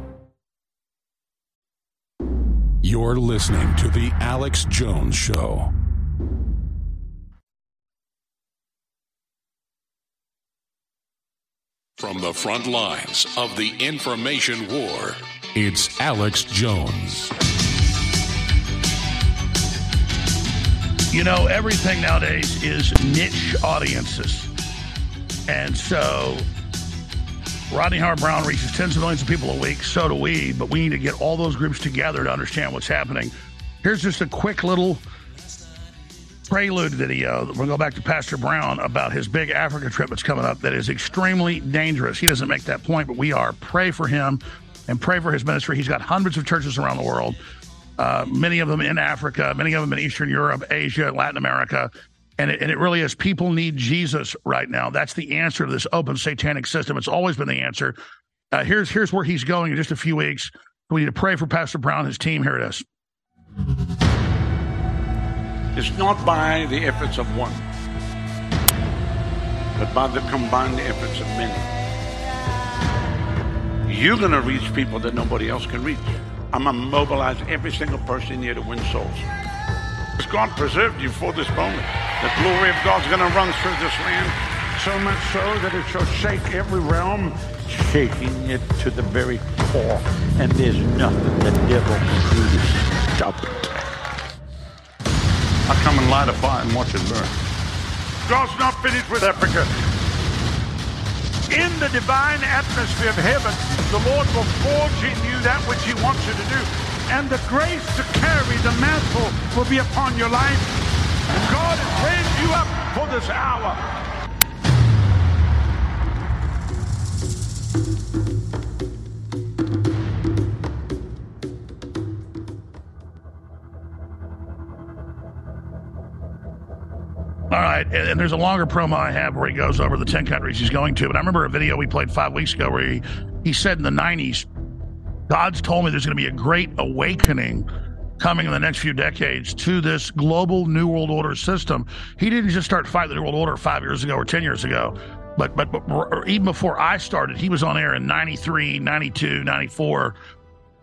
You're listening to The Alex Jones Show. From the front lines of the information war, it's Alex Jones. You know, everything nowadays is niche audiences. And so Rodney Howard-Browne reaches tens of millions of people a week. So do we. But we need to get all those groups together to understand what's happening. Here's just a quick little prelude video. We'll go back to Pastor Brown about his big Africa trip that's coming up that is extremely dangerous. He doesn't make that point, but we are. Pray for him and pray for his ministry. He's got hundreds of churches around the world. uh, many of them in Africa, many of them in Eastern Europe, Asia, Latin America. And it, and it really is people need Jesus right now. That's the answer to this open satanic system. It's always been the answer. Uh, here's here's where he's going in just a few weeks. We need to pray for Pastor Brown and his team. Here it is. It's not by the efforts of one, but by the combined efforts of many. You're going to reach people that nobody else can reach. I'm going to mobilize every single person here to win souls. God preserved you for this moment. The glory of God's going to run through this land, so much so that it shall shake every realm, shaking it to the very core. And there's nothing the devil can do to stop it. I come and light a fire and watch it burn. God's not finished with Africa. In the divine atmosphere of heaven, the Lord will forge in you that which He wants you to do. And the grace to carry the mantle will be upon your life. And God has raised you up for this hour. All right, and, there's a longer promo I have where he goes over the 10 countries he's going to. But I remember a video we played five weeks ago where he, he said in the 90s, God's told me there's going to be a great awakening coming in the next few decades to this global New World Order system. He didn't just start fighting the New World Order five years ago or 10 years ago. But, but, but even before I started, he was on air in 93, 92, 94,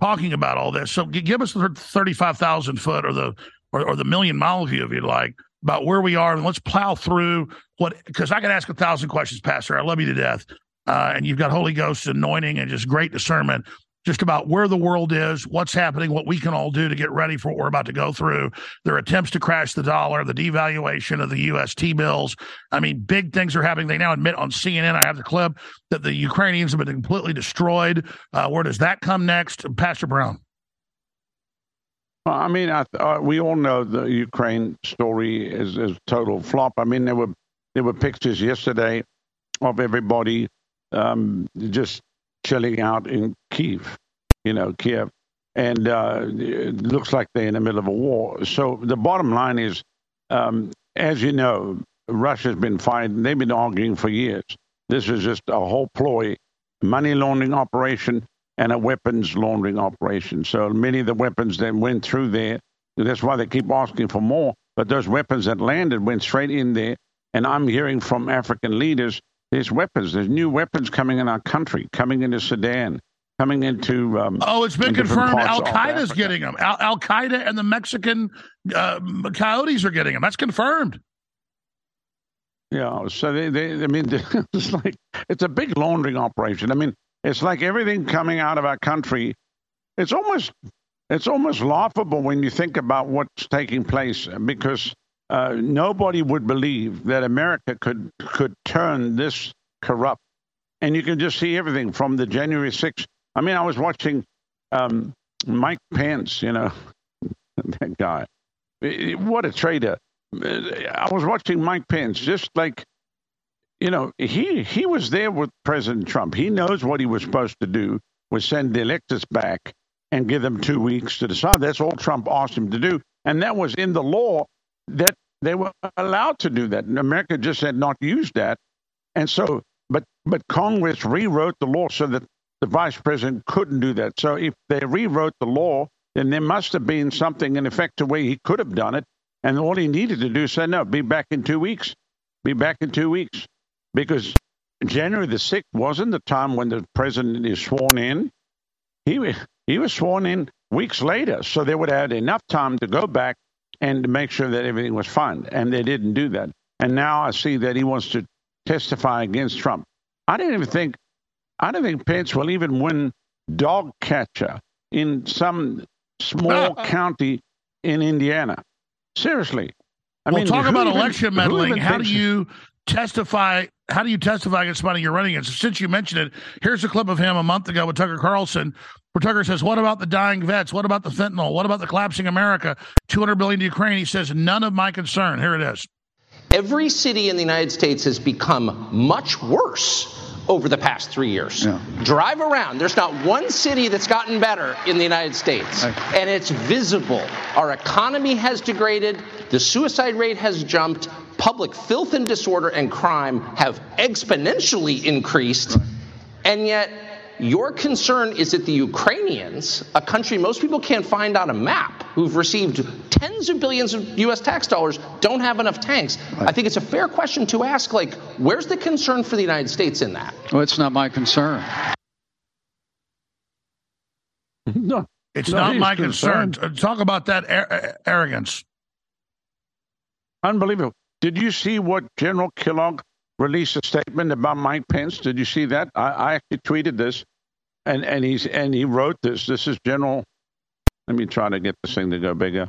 talking about all this. So give us the 35,000 foot or the, or, or the million mile view, if you'd like, about where we are. And let's plow through what, because I can ask a thousand questions, Pastor. I love you to death. Uh, and you've got Holy Ghost anointing and just great discernment just about where the world is, what's happening, what we can all do to get ready for what we're about to go through. Their attempts to crash the dollar, the devaluation of the UST bills. I mean, big things are happening. They now admit on CNN, I have the clip, that the Ukrainians have been completely destroyed. Uh, where does that come next? Pastor Brown. I mean, I, uh, we all know the Ukraine story is, is total flop. I mean, there were there were pictures yesterday of everybody um, just chilling out in Kiev, you know, Kiev, and uh, it looks like they're in the middle of a war. So the bottom line is, um, as you know, Russia's been fighting. They've been arguing for years. This is just a whole ploy, money laundering operation and a weapons laundering operation. So many of the weapons that went through there, that's why they keep asking for more. But those weapons that landed went straight in there. And I'm hearing from African leaders there's weapons, there's new weapons coming in our country, coming into Sudan, coming into. Um, Oh, it's been confirmed. Al Qaeda's getting them. Al Qaeda and the Mexican uh, coyotes are getting them. That's confirmed. Yeah, so they, they, I mean, it's like it's a big laundering operation. I mean, it's like everything coming out of our country. It's almost, it's almost laughable when you think about what's taking place because uh, nobody would believe that America could could turn this corrupt, and you can just see everything from the January 6th. I mean, I was watching um, Mike Pence, you know, that guy. What a traitor! I was watching Mike Pence, just like, you know, he he was there with President Trump. He knows what he was supposed to do was send the electors back and give them two weeks to decide. That's all Trump asked him to do, and that was in the law that they were allowed to do that. And America just had not used that, and so, but but Congress rewrote the law so that the vice president couldn't do that. So if they rewrote the law, then there must have been something in effect to where he could have done it. And all he needed to do is say, no, be back in two weeks. Be back in two weeks. Because January the 6th wasn't the time when the president is sworn in. He, he was sworn in weeks later. So they would have had enough time to go back and to make sure that everything was fine. And they didn't do that. And now I see that he wants to testify against Trump. I didn't even think, I don't think Pence will even win dog catcher in some small uh, county in Indiana. Seriously. I well, mean, talk about even- election meddling. How do you testify? How do you testify against somebody you're running against? Since you mentioned it, here's a clip of him a month ago with Tucker Carlson, where Tucker says, "What about the dying vets? What about the fentanyl? What about the collapsing America? 200 billion to Ukraine." He says, "None of my concern." Here it is. Every city in the United States has become much worse over the past three years. Drive around. There's not one city that's gotten better in the United States. And it's visible. Our economy has degraded, the suicide rate has jumped, public filth and disorder and crime have exponentially increased. And yet, your concern is that the Ukrainians, a country most people can't find on a map, who've received tens of billions of US tax dollars, don't have enough tanks. I think it's a fair question to ask like, where's the concern for the United States in that? Well, it's not my concern. No. It's No, not my concern. concerned. Talk about that ar- arrogance. Unbelievable. Did you see what General Kellogg released a statement about Mike Pence? Did you see that? I, I actually tweeted this, and and he's and he wrote this. This is General. Let me try to get this thing to go bigger.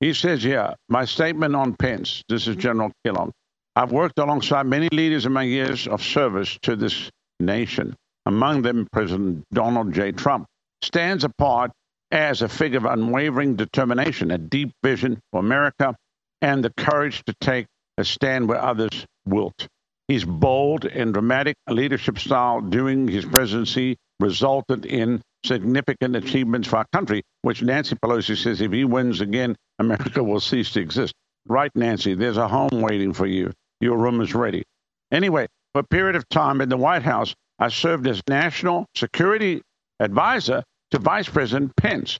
He says, "Yeah, my statement on Pence. This is General Kellogg. I've worked alongside many leaders in my years of service to this nation. Among them, President Donald J. Trump stands apart as a figure of unwavering determination, a deep vision for America, and the courage to take a stand where others wilt. His bold and dramatic leadership style during his presidency resulted in significant achievements for our country, which Nancy Pelosi says if he wins again, America will cease to exist. Right, Nancy, there's a home waiting for you. Your room is ready. Anyway, for a period of time in the White House, I served as national security advisor to Vice President Pence.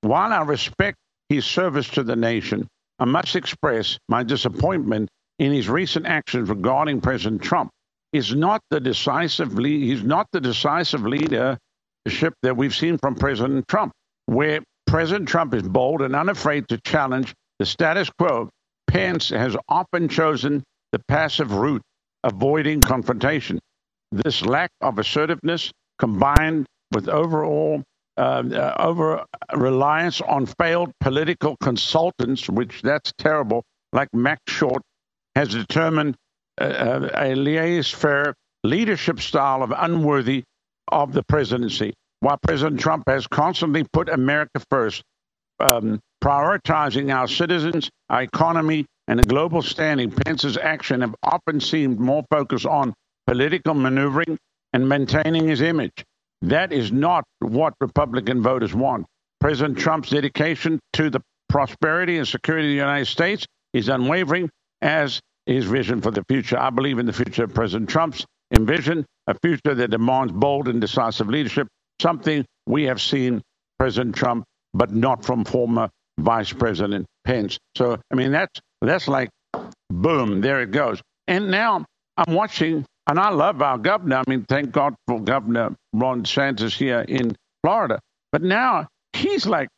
While I respect his service to the nation, I must express my disappointment in his recent actions regarding President Trump. Is not the decisive lead, he's not the decisive leadership that we've seen from President Trump, where President Trump is bold and unafraid to challenge the status quo. Pence has often chosen the passive route, avoiding confrontation. This lack of assertiveness, combined with overall uh, uh, over reliance on failed political consultants, which that's terrible, like Marc Short, has determined uh, uh, a laissez-faire leadership style of unworthy of the presidency. While President Trump has constantly put America first, um, prioritizing our citizens, our economy, and global standing, Pence's action have often seemed more focused on political maneuvering and maintaining his image. That is not what Republican voters want. President Trump's dedication to the prosperity and security of the United States is unwavering, as is his vision for the future. I believe in the future of President Trump's envision, a future that demands bold and decisive leadership, something we have seen President Trump, but not from former Vice President Pence. So, I mean, that's that's like boom, there it goes. And now I'm watching, and I love our governor. I mean, thank God for Governor Ron DeSantis here in Florida. But now he's like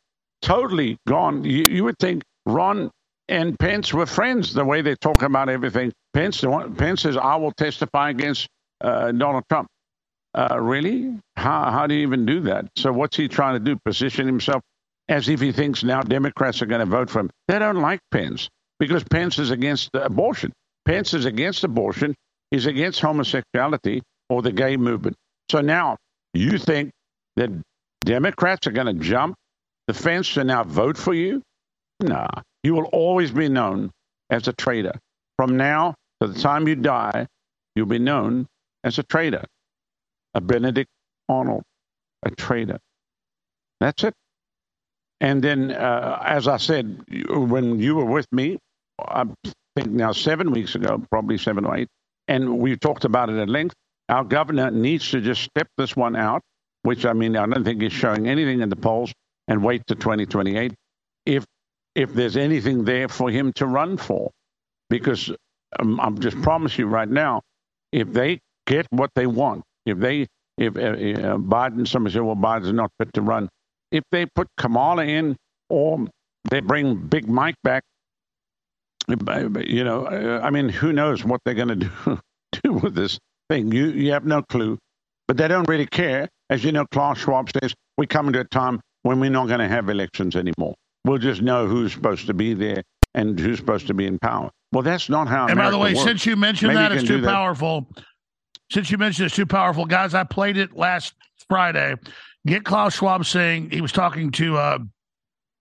totally gone. You, you would think Ron and Pence were friends the way they talk about everything. Pence, Pence says, I will testify against uh, Donald Trump. Uh, really? How, how do you even do that? So what's he trying to do? Position himself as if he thinks now Democrats are going to vote for him. They don't like Pence because Pence is against abortion. Pence is against abortion. He's against homosexuality or the gay movement. So now you think that Democrats are going to jump the fence to now vote for you? Nah. You will always be known as a traitor. From now to the time you die, you'll be known as a traitor. A Benedict Arnold, a traitor. That's it. And then, uh, as I said, when you were with me, I think now seven weeks ago, probably seven or eight, and we talked about it at length. Our governor needs to just step this one out, which I mean, I don't think he's showing anything in the polls, and wait to 2028 if if there's anything there for him to run for. Because um, I'm just promise you right now, if they get what they want, if they if uh, uh, Biden, somebody said, well, Biden's not fit to run. If they put Kamala in, or they bring Big Mike back, you know, uh, I mean, who knows what they're going to do do with this thing? You you have no clue, but they don't really care. As you know, Klaus Schwab says, we're coming to a time when we're not going to have elections anymore. We'll just know who's supposed to be there and who's supposed to be in power. Well, that's not how. And America by the way, works. since you mentioned Maybe that you it's too do that. powerful, since you mentioned it's too powerful, guys, I played it last Friday. Get Klaus Schwab saying he was talking to uh,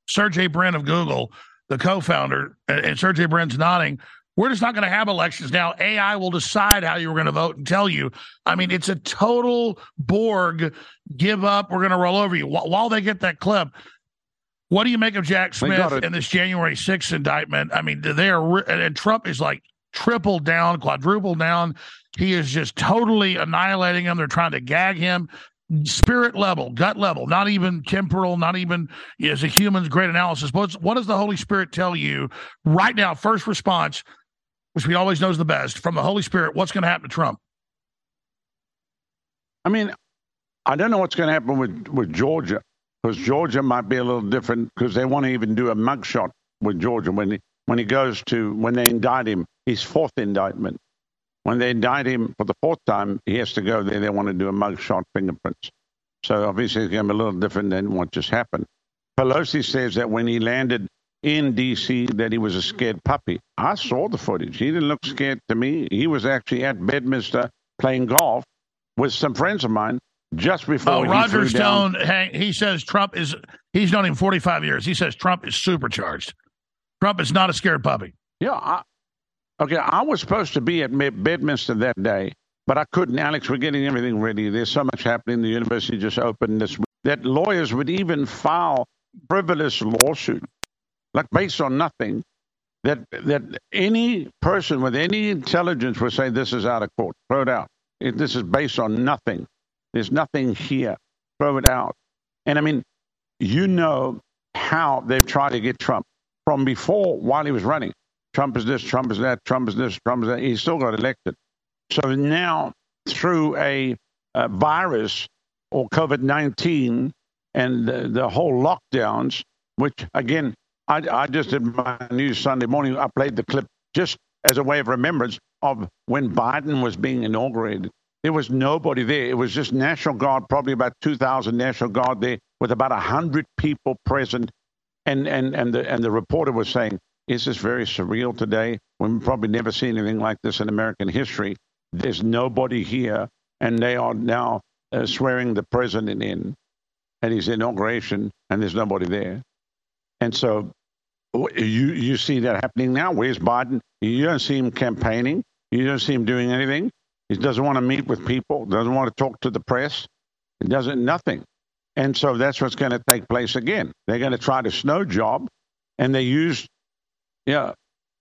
Sergey Brin of Google, the co-founder, and, and Sergey Brin's nodding, We're just not going to have elections now. AI will decide how you're going to vote and tell you. I mean, it's a total Borg give up. We're going to roll over you. While they get that clip, what do you make of Jack Smith and this January 6th indictment? I mean, they are, and and Trump is like triple down, quadruple down. He is just totally annihilating him. They're trying to gag him. Spirit level, gut level, not even temporal, not even as a human's great analysis. What's, what does the Holy Spirit tell you right now? First response, which we always know is the best from the Holy Spirit. What's going to happen to Trump? I mean, I don't know what's going to happen with, with Georgia because Georgia might be a little different because they want to even do a mugshot with Georgia when he, when he goes to, when they indict him, his fourth indictment. When they indict him for the fourth time, he has to go there. They want to do a mugshot fingerprints. So obviously it's going to be a little different than what just happened. Pelosi says that when he landed in D.C. that he was a scared puppy. I saw the footage. He didn't look scared to me. He was actually at Bedminster playing golf with some friends of mine just before Oh, he Roger. Stone, hang, he says Trump is, he's known him 45 years. He says Trump is supercharged. Trump is not a scared puppy. Yeah. I, okay. I was supposed to be at Bedminster that day, but I couldn't. Alex, we're getting everything ready. There's so much happening. The university just opened this week that lawyers would even file frivolous lawsuit, like based on nothing. That that any person with any intelligence would say this is out of court. Throw it out. It, this is based on nothing. There's nothing here. Throw it out. And I mean, you know how they've tried to get Trump from before while he was running. Trump is this, Trump is that, Trump is this, Trump is that. He still got elected. So now, through a, uh virus or COVID 19 and the, the whole lockdowns, which again, I, I just did my news Sunday morning. I played the clip just as a way of remembrance of when Biden was being inaugurated. There was nobody there. It was just National Guard, probably about 2,000 National Guard there, with about 100 people present. And, and, and, the, and the reporter was saying, Is this very surreal today? We've probably never seen anything like this in American history. There's nobody here, and they are now uh, swearing the president in at his inauguration, and there's nobody there. And so you you see that happening now. Where's Biden? You don't see him campaigning. You don't see him doing anything. He doesn't want to meet with people. Doesn't want to talk to the press. He doesn't nothing. And so that's what's going to take place again. They're going to try to snow job, and they use, yeah,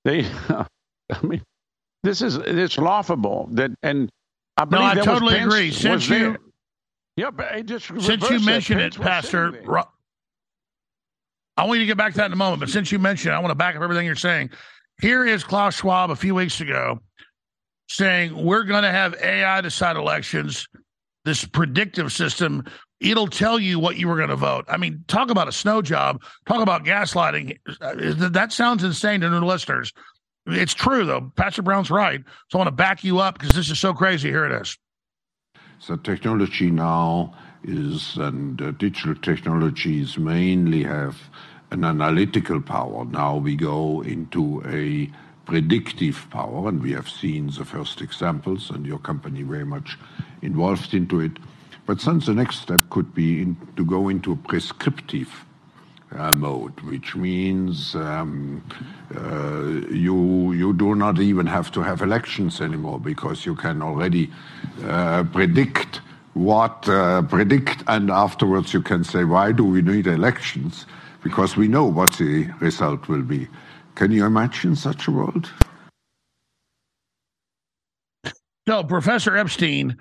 they. I mean, this is it's laughable that and I No, believe I that was totally Pence agree. Since you- yeah, but it just Since you mentioned Pence it, Pastor. Ro- I want you to get back to that in a moment. But since you mentioned it, I want to back up everything you're saying. Here is Klaus Schwab a few weeks ago saying we're going to have AI decide elections, this predictive system. It'll tell you what you were going to vote. I mean, talk about a snow job. Talk about gaslighting. Uh, That sounds insane to new listeners. It's true, though. Pastor Brown's right. So I want to back you up because this is so crazy. Here it is. So technology now is, and uh, digital technologies mainly have an analytical power. Now we go into a predictive power, and we have seen the first examples, and your company very much involved into it. But then the next step could be in, to go into a prescriptive uh, mode, which means um, uh, you you do not even have to have elections anymore because you can already uh, predict what uh, predict, and afterwards you can say why do we need elections because we know what the result will be. Can you imagine such a world? So, Professor Epstein,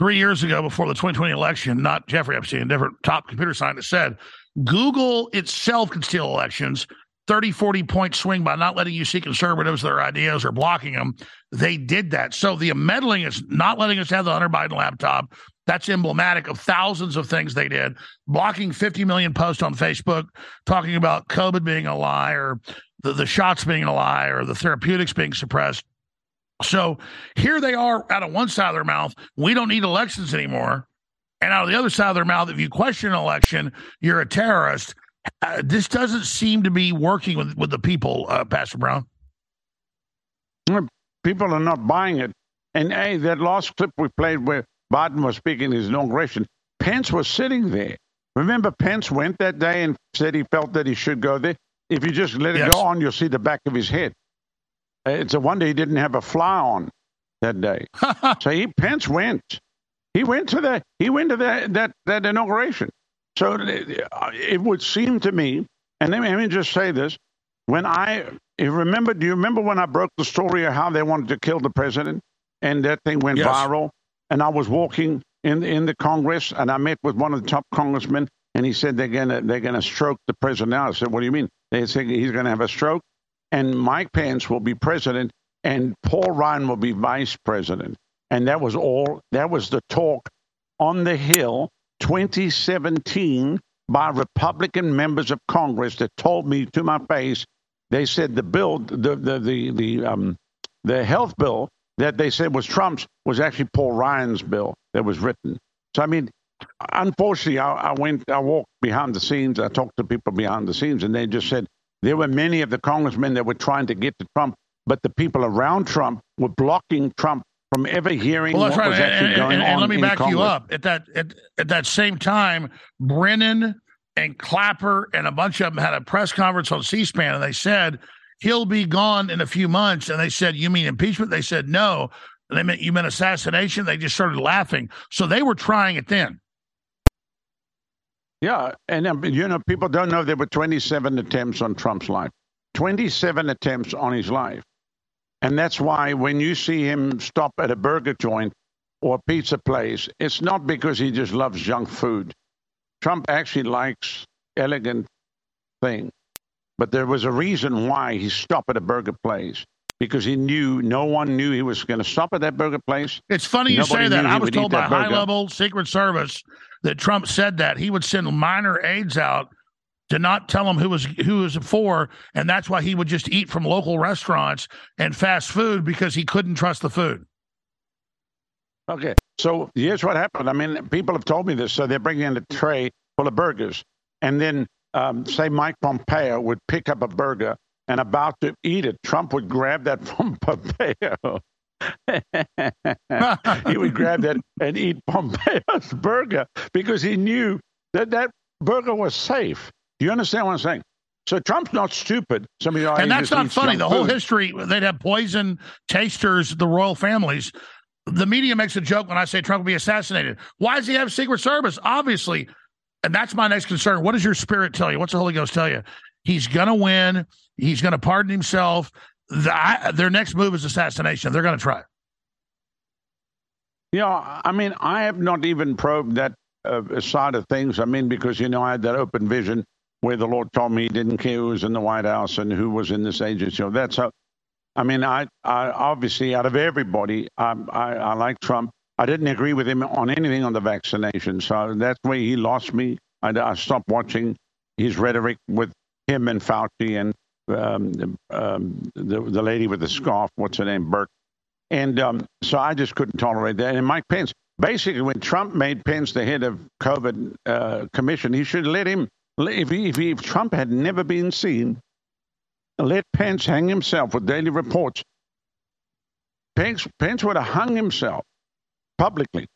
three years ago before the 2020 election, not Jeffrey Epstein, a different top computer scientist, said Google itself can steal elections. 30, 40 point swing by not letting you see conservatives their ideas or blocking them. They did that. So the meddling is not letting us have the Hunter Biden laptop. That's emblematic of thousands of things they did. Blocking 50 million posts on Facebook, talking about COVID being a lie or the, the shots being a lie or the therapeutics being suppressed. So here they are out of one side of their mouth. We don't need elections anymore. And out of the other side of their mouth, if you question an election, you're a terrorist. Uh, this doesn't seem to be working with, with the people, uh, Pastor Brown. People are not buying it. And hey, that last clip we played where Biden was speaking his inauguration, Pence was sitting there. Remember, Pence went that day and said he felt that he should go there. If you just let it Yes. go on, you'll see the back of his head. It's a wonder he didn't have a fly on that day. so he Pence went. He went to the he went to that that that inauguration. So uh, it would seem to me, and let me, let me just say this: when I remember, do you remember when I broke the story of how they wanted to kill the president, and that thing went Yes. viral? And I was walking in in the Congress, and I met with one of the top congressmen, and he said they're gonna they're gonna stroke the president. Now I said, what do you mean? They said he's gonna have a stroke, and Mike Pence will be president, and Paul Ryan will be vice president. And that was all. That was the talk on the Hill 2017 by Republican members of Congress that told me to my face. They said the bill, the the the the um, the health bill that they said was Trump's was actually Paul Ryan's bill that was written. So I mean, unfortunately, I, I went, I walked behind the scenes. I talked to people behind the scenes, and they just said there were many of the congressmen that were trying to get to Trump, but the people around Trump were blocking Trump from ever hearing Well, what right. was actually and- going and- on. and let me back you up. At that at, at that same time, Brennan and Clapper and a bunch of them had a press conference on C-SPAN, and they said he'll be gone in a few months. And they said, "You mean impeachment?" They said, "No." And they meant you meant assassination. They just started laughing. So they were trying it then. Yeah, and um, you know, people don't know there were 27 attempts on Trump's life, 27 attempts on his life, and that's why when you see him stop at a burger joint or a pizza place, it's not because he just loves junk food. Trump actually likes elegant things, but there was a reason why he stopped at a burger place because he knew no one knew he was going to stop at that burger place. It's funny you Nobody say that. I was told by high level Secret Service that Trump said that he would send minor aides out to not tell him who was who was for, and that's why he would just eat from local restaurants and fast food because he couldn't trust the food. Okay, so here's what happened. I mean, people have told me this. So they're bringing in a tray full of burgers, and then um, say Mike Pompeo would pick up a burger and about to eat it, Trump would grab that from Pompeo. he would grab that and eat Pompeo's burger because he knew that that burger was safe. Do you understand what I'm saying? So Trump's not stupid. Somebody, oh, he and that's not funny. The whole history, they'd have poison tasters, the royal families. The media makes a joke when I say Trump will be assassinated. Why does he have Secret Service? Obviously. And that's my next concern. What does your spirit tell you? What's the Holy Ghost tell you? He's going to win. He's going to pardon himself. The, I, their next move is assassination. They're going to try. Yeah, I mean, I have not even probed that uh, side of things. I mean, because, you know, I had that open vision where the Lord told me he didn't care who was in the White House and who was in this agency. So that's how, I mean, I, I obviously, out of everybody, I, I, I like Trump. I didn't agree with him on anything on the vaccination. So that's where he lost me. I, I stopped watching his rhetoric with him and Fauci and um, um, the, the lady with the scarf, what's her name, Burke. And um, so I just couldn't tolerate that. And Mike Pence, basically, when Trump made Pence the head of COVID uh, commission, he should let him. If, he, if, he, if Trump had never been seen, let Pence hang himself with daily reports. Pence, Pence would have hung himself publicly.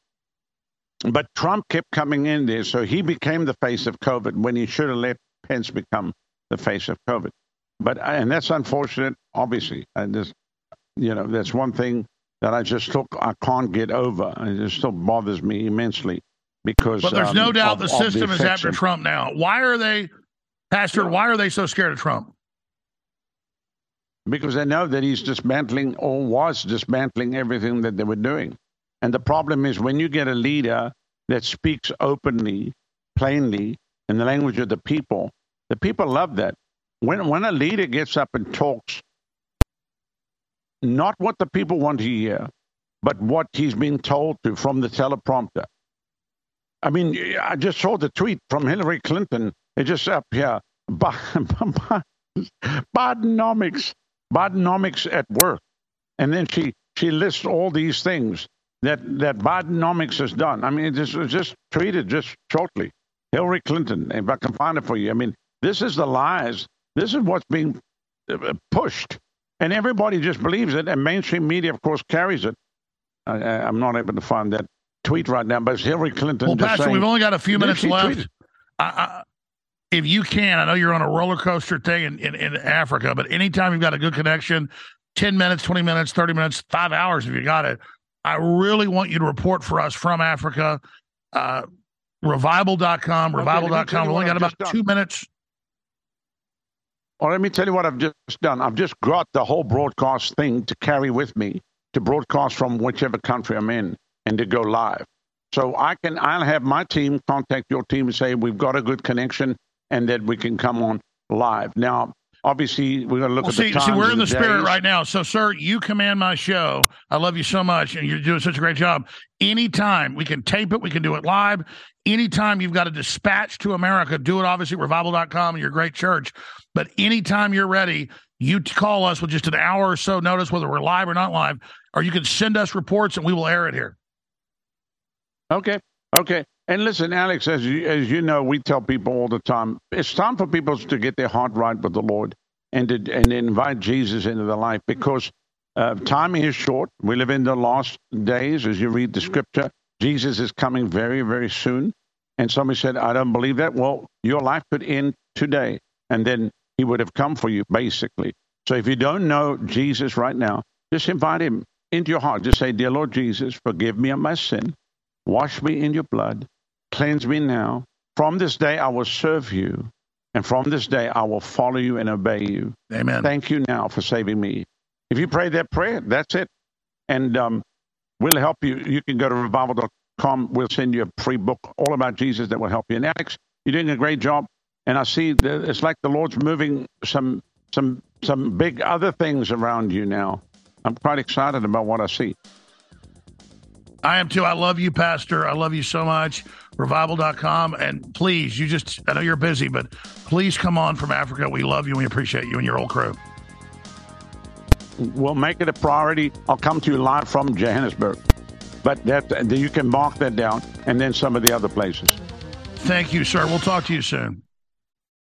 But Trump kept coming in there, so he became the face of COVID when he should have let Pence become the face of COVID. But and that's unfortunate, obviously. And this, you know, that's one thing that I just look I can't get over. It still bothers me immensely because. But there's no um, doubt of- the of the system is after Trump now. Why are they, Pastor, why are they so scared of Trump? because they know that he's dismantling or was dismantling everything that they were doing. And the problem is when you get a leader that speaks openly, plainly, in the language of the people, the people love that. When when a leader gets up and talks not what the people want to hear, but what he's been told to from the teleprompter. I mean, I just saw the tweet from Hillary Clinton. It just up here. Bidenomics, Bidenomics at work, and then she she lists all these things that that Bidenomics has done. I mean, just was just tweeted just shortly. Hillary Clinton, if I can find it for you. I mean, this is the lies. This is what's being uh, pushed, and everybody just believes it. And mainstream media, of course, carries it. I, I, I'm not able to find that tweet right now, but it's Hillary Clinton. Well, Pastor, saying- we've only got a few minutes left. I, I, if you can, I know you're on a roller coaster thing in, in, in Africa, but anytime you've got a good connection, 10 minutes, 20 minutes, 30 minutes, five hours if you got it. I really want you to report for us from Africa. Uh, revival.com, Okay, let me tell revival.com. you We only got about two minutes. Well, let me tell you what I've just done. I've just got the whole broadcast thing to carry with me to broadcast from whichever country I'm in and to go live. So I can, I'll have my team contact your team and say we've got a good connection and that we can come on live. Now, obviously, we're going to look Well, at see, the see, we're in and the spirit days. right now. So, sir, you command my show. I love you so much, and you're doing such a great job. Anytime we can tape it, we can do it live. Anytime you've got a dispatch to America, do it obviously revival.com and your great church. But anytime you're ready, you call us with just an hour or so notice, whether we're live or not live, or you can send us reports and we will air it here. Okay. Okay. And listen, Alex, as you, as you know, we tell people all the time, it's time for people to get their heart right with the Lord and to, and invite Jesus into their life because uh, time is short. We live in the last days, as you read the scripture. Jesus is coming very, very soon. And somebody said, I don't believe that. Well, your life could end today, and then he would have come for you, basically. So if you don't know Jesus right now, just invite him into your heart. Just say, Dear Lord Jesus, forgive me of my sin. Wash me in your blood. Cleanse me now. From this day, I will serve you. And from this day, I will follow you and obey you. Amen. Thank you now for saving me. If you pray that prayer, that's it. And um, we'll help you. You can go to revival.com. We'll send you a free book all about Jesus that will help you. And Alex, you're doing a great job. And I see that it's like the Lord's moving some some some big other things around you now. I'm quite excited about what I see. I am too. I love you, Pastor. I love you so much. Revival.com. And please, you just, I know you're busy, but please come on from Africa. We love you we appreciate you and your whole crew. We'll make it a priority. I'll come to you live from Johannesburg. But that you can mark that down, and then some of the other places. Thank you, sir. We'll talk to you soon.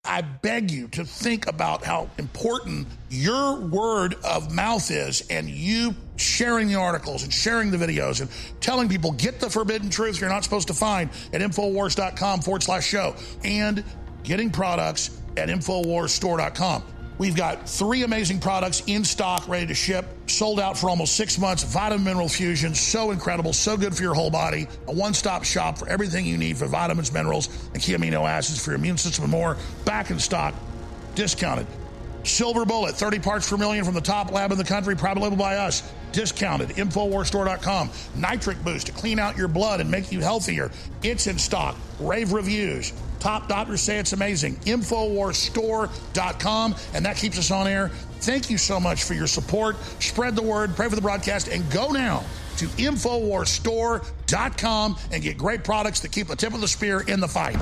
I beg you to think about how important your word of mouth is and you sharing the articles and sharing the videos and telling people get the forbidden truth you're not supposed to find at Infowars.com forward slash show and getting products at InfoWarsStore.com. We've got three amazing products in stock, ready to ship, sold out for almost six months. Vitamin Mineral Fusion, so incredible, so good for your whole body. A one stop shop for everything you need for vitamins, minerals, and key amino acids for your immune system and more. Back in stock, discounted. Silver Bullet, 30 parts per million from the top lab in the country, private label by us. Discounted. Infowarsstore.com. Nitric Boost to clean out your blood and make you healthier. It's in stock. Rave reviews. Top doctors say it's amazing. Infowarsstore.com. And that keeps us on air. Thank you so much for your support. Spread the word, pray for the broadcast, and go now to Infowarsstore.com and get great products that keep the tip of the spear in the fight.